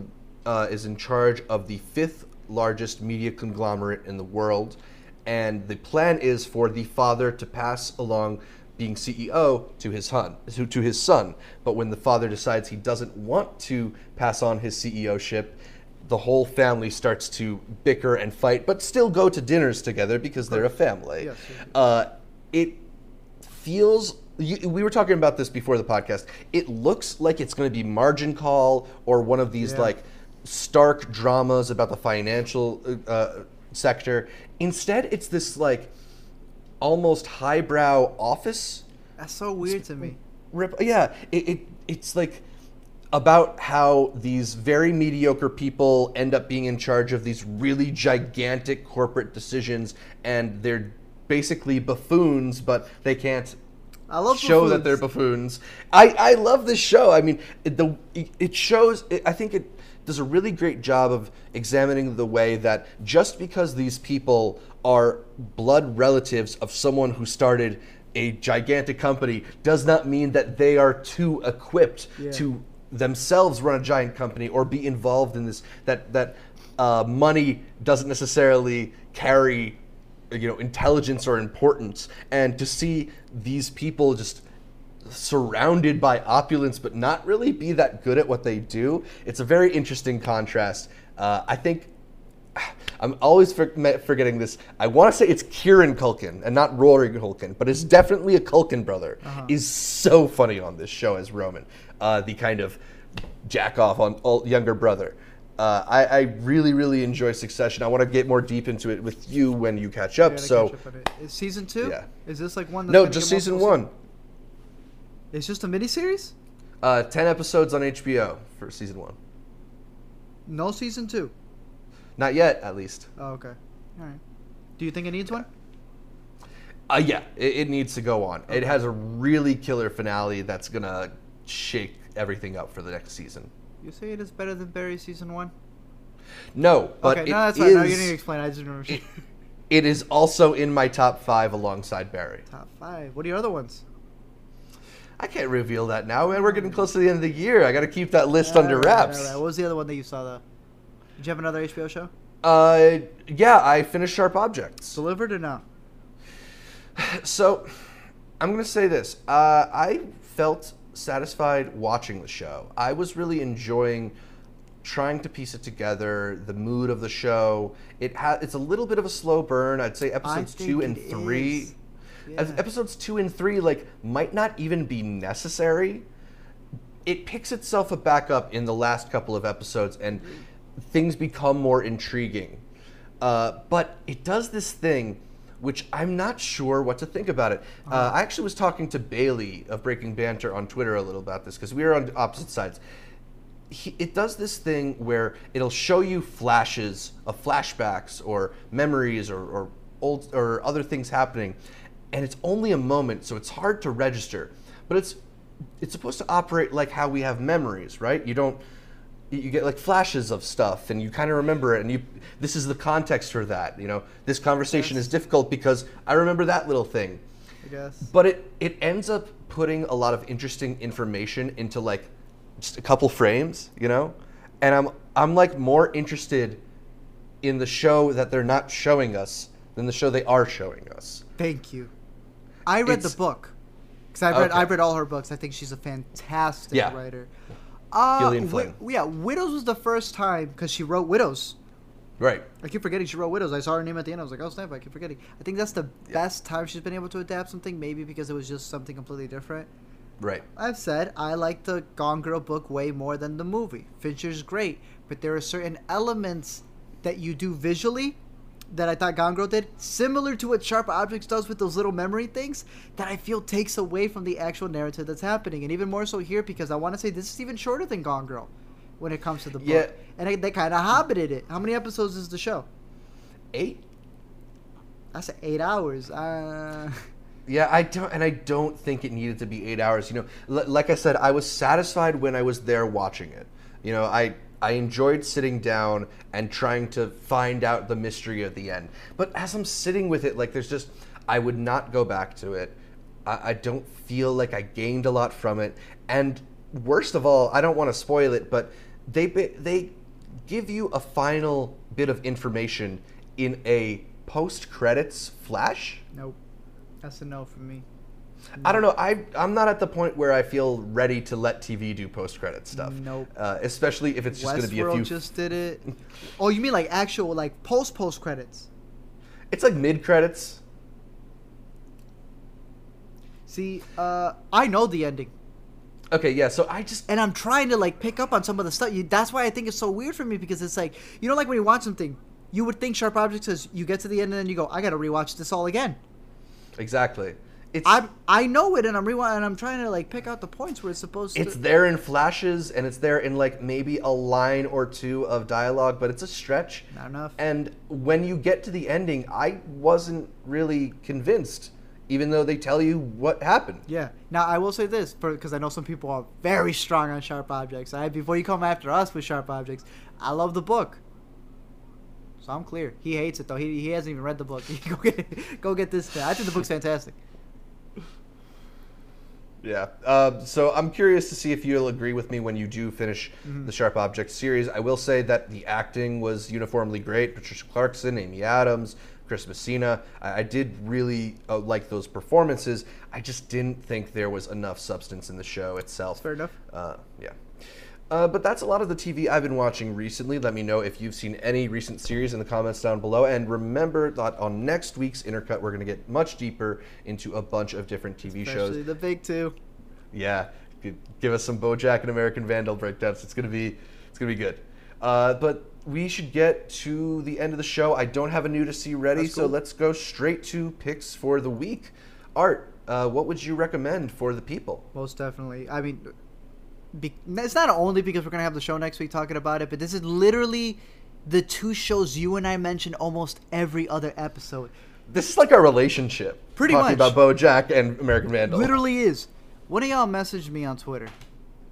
uh, is in charge of the fifth largest media conglomerate in the world. And the plan is for the father to pass along being CEO to his son, to, his son. But when the father decides he doesn't want to pass on his CEOship, the whole family starts to bicker and fight, but still go to dinners together because they're a family. Yes, yes. Uh, it feels. You, we were talking about this before the podcast. It looks like it's going to be Margin Call or one of these Yeah. like stark dramas about the financial uh, sector. Instead, it's this like almost highbrow office That's so weird to me. rip yeah it, it it's like about how these very mediocre people end up being in charge of these really gigantic corporate decisions and they're basically buffoons but they can't I love show that they're buffoons. buffoons i i love this show i mean it, the it shows it, i think it does a really great job of examining the way that just because these people are blood relatives of someone who started a gigantic company does not mean that they are too equipped Yeah. to themselves run a giant company or be involved in this that that uh, money doesn't necessarily carry you know intelligence or importance and to see these people just surrounded by opulence but not really be that good at what they do it's a very interesting contrast uh, i think i'm always forgetting this i want to say it's kieran culkin and not rory culkin but it's definitely a culkin brother is so funny on this show as roman uh, the kind of jack off on younger brother uh, I, I really, really enjoy Succession. I want to get more deep into it with you when you catch up. So, catch up on it. Is season two? Yeah. Is this like one? That's no, just season one. It's just a miniseries. Uh, Ten episodes on HBO for season one. No season two. Not yet, at least. Oh, okay. All right. Do you think it needs one? Uh, yeah, it, it needs to go on. It has a really killer finale that's gonna shake everything up for the next season. You say it is better than Barry season one. No, but okay, it no, that's fine. No, you didn't explain. I just remember. it- it is also in my top five alongside Barry. Top five. What are your other ones? I can't reveal that now, man. We're getting close to the end of the year. I got to keep that list under All right, wraps. all right. What was the other one that you saw though? Did you have another HBO show? Uh, yeah, I finished Sharp Objects. Delivered or not? So, I'm going to say this. Uh, I felt satisfied watching the show. I was really enjoying trying to piece it together, the mood of the show. It ha- it's a little bit of a slow burn. I'd say episodes two and three. is. As Yeah. episodes two and three like might not even be necessary. It picks itself back up in the last couple of episodes, and things become more intriguing. Uh, but it does this thing, which I'm not sure what to think about it. Uh, I actually was talking to Bailey of Breaking Banter on Twitter a little about this because we were on opposite sides. He, it does this thing where it'll show you flashes of flashbacks or memories or, or old or other things happening, and it's only a moment, so it's hard to register. But it's it's supposed to operate like how we have memories, right? You don't you- get like flashes of stuff and you kind of remember it and you this is the context for that you know this conversation is difficult because i remember that little thing I guess. but it it ends up putting a lot of interesting information into like just a couple frames you know and i'm i'm like more interested in the show that they're not showing us than the show they are showing us Thank you. I read the book because I've read Okay. I've read all her books. I think she's a fantastic Yeah. writer. Uh, Gillian Wi- Flynn. yeah, Widows was the first time because she wrote Widows. right I keep forgetting she wrote Widows. I saw her name at the end. I was like, oh snap! I keep forgetting. I think that's the best time she's been able to adapt something. Maybe because it was just something completely different. right I've said I like the Gone Girl book way more than the movie. Fincher's great, but there are certain elements that you do visually that I thought Gone Girl did, similar to what Sharp Objects does with those little memory things, that I feel takes away from the actual narrative that's happening. And even more so here because I want to say this is even shorter than Gone Girl when it comes to the book. Yeah. And I, they kind of hobbited it. How many episodes is the show? eight That's eight hours. Uh, Yeah, I don't, and I don't think it needed to be eight hours. You know, L- like I said, I was satisfied when I was there watching it. You know, I I enjoyed sitting down and trying to find out the mystery at the end. But as I'm sitting with it, like there's just, I would not go back to it. I, I don't feel like I gained a lot from it. And worst of all, I don't want to spoil it, but they they give you a final bit of information in a post credits flash. nope. That's a no for me. I don't know. I I'm not at the point where I feel ready to let TV do post credit stuff. Nope. Uh, especially if it's just going to be a Westworld few. just did it. Oh, you mean like actual like post post credits? It's like mid credits. See, uh, I know the ending, Okay, yeah. So I just and I'm trying to like pick up on some of the stuff. You, that's why I think it's so weird for me because it's like you know, like when you watch something, you would think Sharp Objects says you get to the end and then you go, I gotta rewatch this all again. exactly. It's I'm I know it and I'm rewatching and I'm trying to like pick out the points where it's supposed to be it's to. there in flashes and it's there in like maybe a line or two of dialogue, but it's a stretch. Not enough. And when you get to the ending, I wasn't really convinced, even though they tell you what happened. Yeah. Now I will say this, because I know some people are very strong on sharp objects. I before you come after us with sharp objects, I love the book. So I'm clear. He hates it though. He, he hasn't even read the book. go get go get this. I think the book's fantastic. Yeah. Uh, so I'm curious to see if you'll agree with me when you do finish Mm-hmm. the Sharp Objects series. I will say that the acting was uniformly great. Patricia Clarkson, Amy Adams, Chris Messina. I, I did really uh, like those performances. I just didn't think there was enough substance in the show itself. Fair enough. Uh, yeah. Uh, but that's a lot of the TV I've been watching recently. Let me know if you've seen any recent series in the comments down below. And remember that on next week's Intercut, we're going to get much deeper into a bunch of different TV shows. Especially the big two. Yeah, give us some BoJack and American Vandal breakdowns. It's gonna be, it's gonna be good. Uh, but we should get to the end of the show. I don't have a new to see ready, That's so let's go straight to picks for the week. Art, uh, what would you recommend for the people? Most definitely. I mean, be, it's not only because we're gonna have the show next week talking about it, but this is literally the two shows you and I mention almost every other episode. This is like our relationship. Pretty talking much. about BoJack and American Vandal. Literally is. One of y'all messaged me on Twitter,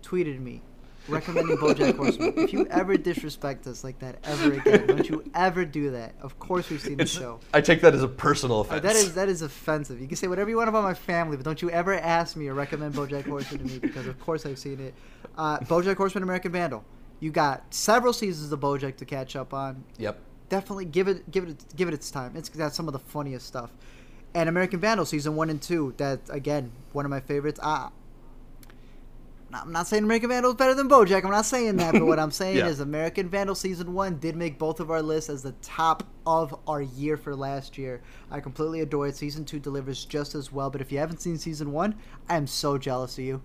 tweeted me, recommending BoJack Horseman. If you ever disrespect us like that ever again, don't you ever do that. Of course, we've seen the show. I take that as a personal Uh, offense. that is that is offensive. You can say whatever you want about my family, but don't you ever ask me or recommend BoJack Horseman to me because of course I've seen it. Uh, BoJack Horseman, American Vandal. You got several seasons of BoJack to catch up on. Yep. Definitely give it give it give it its time. It's got some of the funniest stuff. And American Vandal season one and two. That again one of my favorites. I I'm not saying American Vandal is better than BoJack. I'm not saying that, but what I'm saying Yeah. is American Vandal season one did make both of our lists as the top of our year for last year. I completely adore it. Season two delivers just as well. But if you haven't seen season one, I am so jealous of you.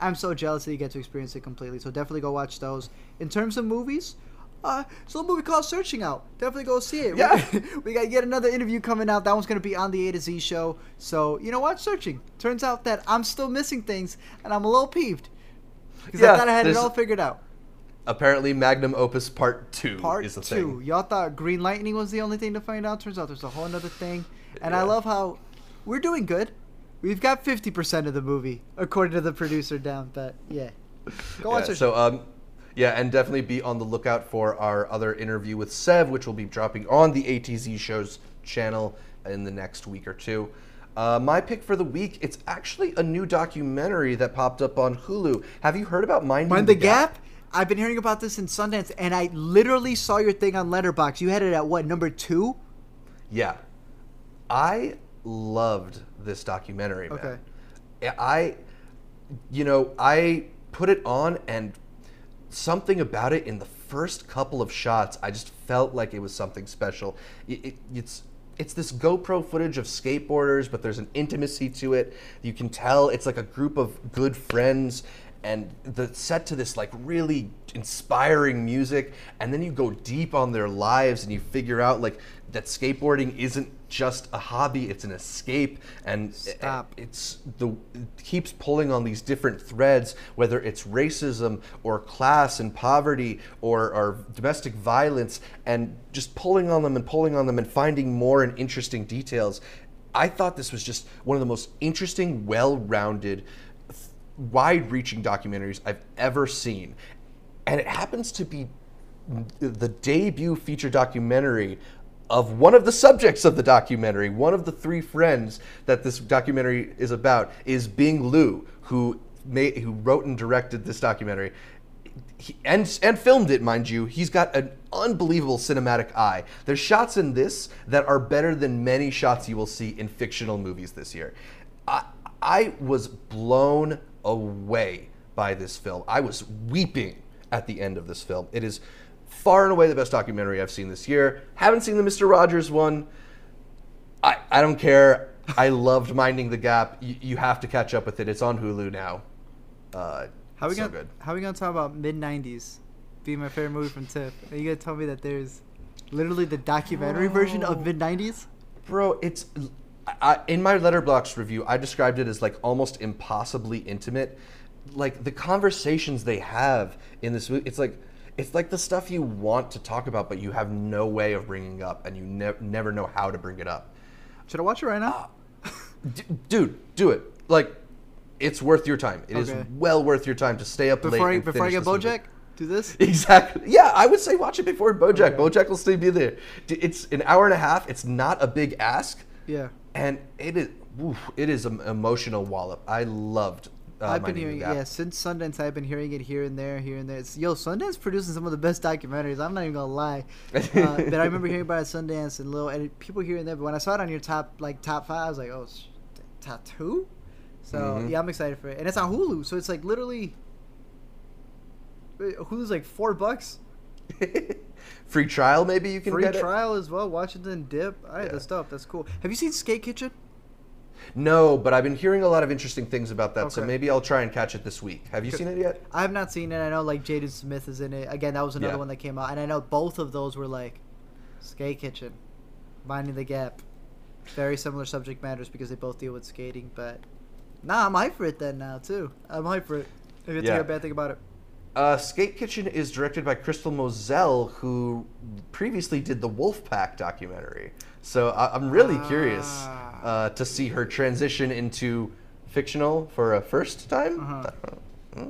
I'm so jealous that you get to experience it completely. So definitely go watch those. In terms of movies, uh, there's a little movie called Searching Out. Definitely go see it. Yeah. we got yet another interview coming out. That one's going to be on the A to Z show. So, you know, watch Searching. Turns out that I'm still missing things, and I'm a little peeved. Because Yeah, I thought I had it all figured out. Apparently, Magnum Opus Part Two Part is the two. thing. Y'all thought Green Lightning was the only thing to find out. Turns out there's a whole other thing. And I love how we're doing good. We've got 50% of the movie, according to the producer down. But yeah. Go watch yeah, it. so um, yeah, and definitely be on the lookout for our other interview with Sev, which will be dropping on the ATZ Show's channel in the next week or two. Uh, my pick for the week, it's actually a new documentary that popped up on Hulu. Have you heard about Minding Mind the Gap? I've been hearing about this in Sundance, and I literally saw your thing on Letterboxd. You had it at what, number two? Yeah. I loved this documentary, man. Okay. I, you know, I put it on and something about it in the first couple of shots, I just felt like it was something special. It, it, it's it's this GoPro footage of skateboarders, but there's an intimacy to it. You can tell it's like a group of good friends and the set to this like really inspiring music and then you go deep on their lives and you figure out like that skateboarding isn't just a hobby it's an escape and Stop. it's the it keeps pulling on these different threads whether it's racism or class and poverty or, or domestic violence and just pulling on them and pulling on them and finding more and interesting details i thought this was just one of the most interesting well-rounded wide-reaching documentaries i've ever seen and it happens to be the debut feature documentary of one of the subjects of the documentary, one of the three friends that this documentary is about, is Bing Liu, who made, who wrote and directed this documentary. He, and and filmed it, mind you. He's got an unbelievable cinematic eye. There's shots in this that are better than many shots you will see in fictional movies this year. I I was blown away by this film. I was weeping at the end of this film. It is far and away the best documentary I've seen this year. Haven't seen the Mr. Rogers one. I, I don't care. I loved Minding the Gap. You, you have to catch up with it. It's on Hulu now. Uh, How we so gonna good. How are we gonna talk about mid '90s being my favorite movie from Tiff? Are you gonna tell me that there's literally the documentary version of mid '90s? Bro, it's I, in my Letterboxd review. I described it as like almost impossibly intimate. Like the conversations they have in this movie, it's like it's like the stuff you want to talk about, but you have no way of bringing up, and you ne- never know how to bring it up. Should I watch it right now? Uh, d- dude, do it. Like, it's worth your time. It is Okay. well worth your time to stay up late. before I and before I get this movie. BoJack, do this. Exactly. Yeah, I would say watch it before BoJack. Okay. BoJack will still be there. It's an hour and a half. It's not a big ask, Yeah. and it is. Oof, it is an emotional wallop. I loved. Uh, I've been hearing yeah since Sundance. I've been hearing it here and there, here and there. It's, yo, Sundance producing some of the best documentaries. I'm not even gonna lie. Uh, but I remember hearing about it Sundance and little and people here and there. But when I saw it on your top like top five, I was like, oh, sh- top two. So Mhm. yeah, I'm excited for it, and it's on Hulu. So it's like literally. Wait, Hulu's like four bucks. Free trial, maybe you can Free get it? trial as well. Washington Dip. All right, Yeah. that's dope. That's cool. Have you seen Skate Kitchen? No, but I've been hearing a lot of interesting things about that, so maybe I'll try and catch it this week. Have you seen it yet? I have not seen it. I know like Jaden Smith is in it. Again, that was another Yeah. one that came out, and I know both of those were like Skate Kitchen, Minding the Gap. Very similar subject matters because they both deal with skating. But nah, I'm hyped for it then now too. I'm hyped for it. If you Yeah. hear a bad thing about it. Uh, Skate Kitchen is directed by Crystal Moselle, who previously did the Wolfpack documentary. So I- I'm really curious Ah. Uh, to see her transition into fictional for a first time. Uh-huh.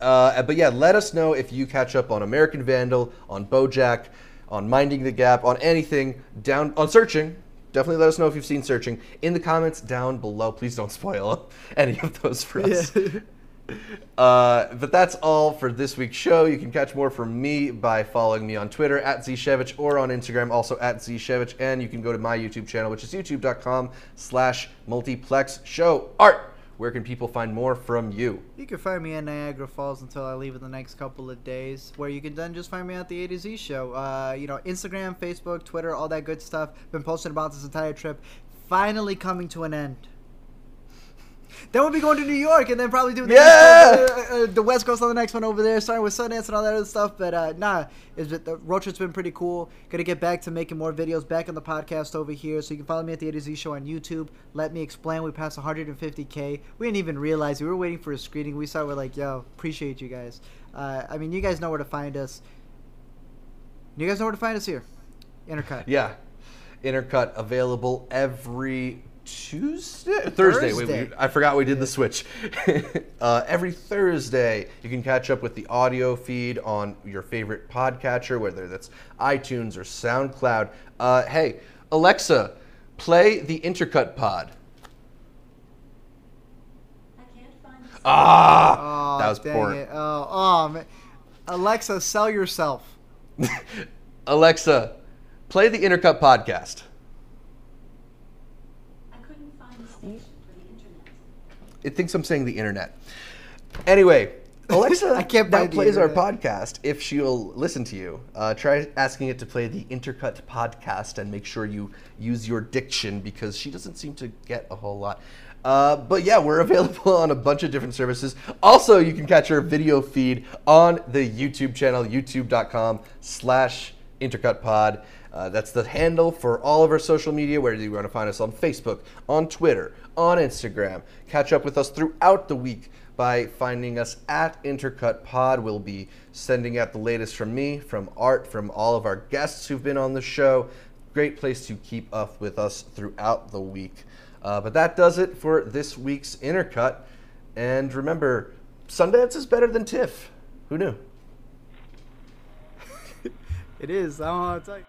Uh, but yeah, let us know if you catch up on American Vandal, on BoJack, on Minding the Gap, on anything down on Searching. Definitely let us know if you've seen Searching in the comments down below. Please don't spoil any of those for us. Yeah. Uh, but that's all for this week's show. You can catch more from me by following me on Twitter at zshevich or on Instagram also at zshevich. And you can go to my YouTube channel, which is youtube.com slash multiplex show. Art, where can people find more from you? You can find me at Niagara Falls until I leave in the next couple of days, where you can then just find me at the A to Z show. Uh, you know, Instagram, Facebook, Twitter, all that good stuff. Been posting about this entire trip. Finally coming to an end. Then we'll be going to New York and then probably doing the, Yeah! East Coast, uh, uh, the West Coast on the next one over there, starting with Sundance and all that other stuff. But uh, nah, it's the road trip's been pretty cool. Gonna get back to making more videos back on the podcast over here. So you can follow me at the A to Z Show on YouTube. Let me explain. We passed 150k. We didn't even realize we were waiting for a screening. We saw we're like, yo, appreciate you guys. Uh, I mean, you guys know where to find us. You guys know where to find us here. Intercut. Yeah. Intercut available every Tuesday, Thursday. Wait, Thursday. we, I forgot we did the switch. uh, every Thursday, you can catch up with the audio feed on your favorite podcatcher, whether that's iTunes or SoundCloud. Uh, hey, Alexa, play the Intercut Pod. I can't find the Ah, Oh, that was poor. It. Oh, oh, man. Alexa, sell yourself. Alexa, play the Intercut Podcast. I couldn't find the station for the internet. It thinks I'm saying the internet. Anyway, Alexa I can't now plays our podcast. If she'll listen to you, uh, try asking it to play the Intercut podcast and make sure you use your diction because she doesn't seem to get a whole lot. Uh, but yeah, we're available on a bunch of different services. Also, you can catch our video feed on the YouTube channel, youtube.com slash intercutpod. Uh, that's the handle for all of our social media, whether you want to find us on Facebook, on Twitter, on Instagram. Catch up with us throughout the week by finding us at Intercut Pod. We'll be sending out the latest from me, from Art, from all of our guests who've been on the show. Great place to keep up with us throughout the week. Uh, but that does it for this week's Intercut. And remember, Sundance is better than TIFF. Who knew? It is. I don't know how to tell you.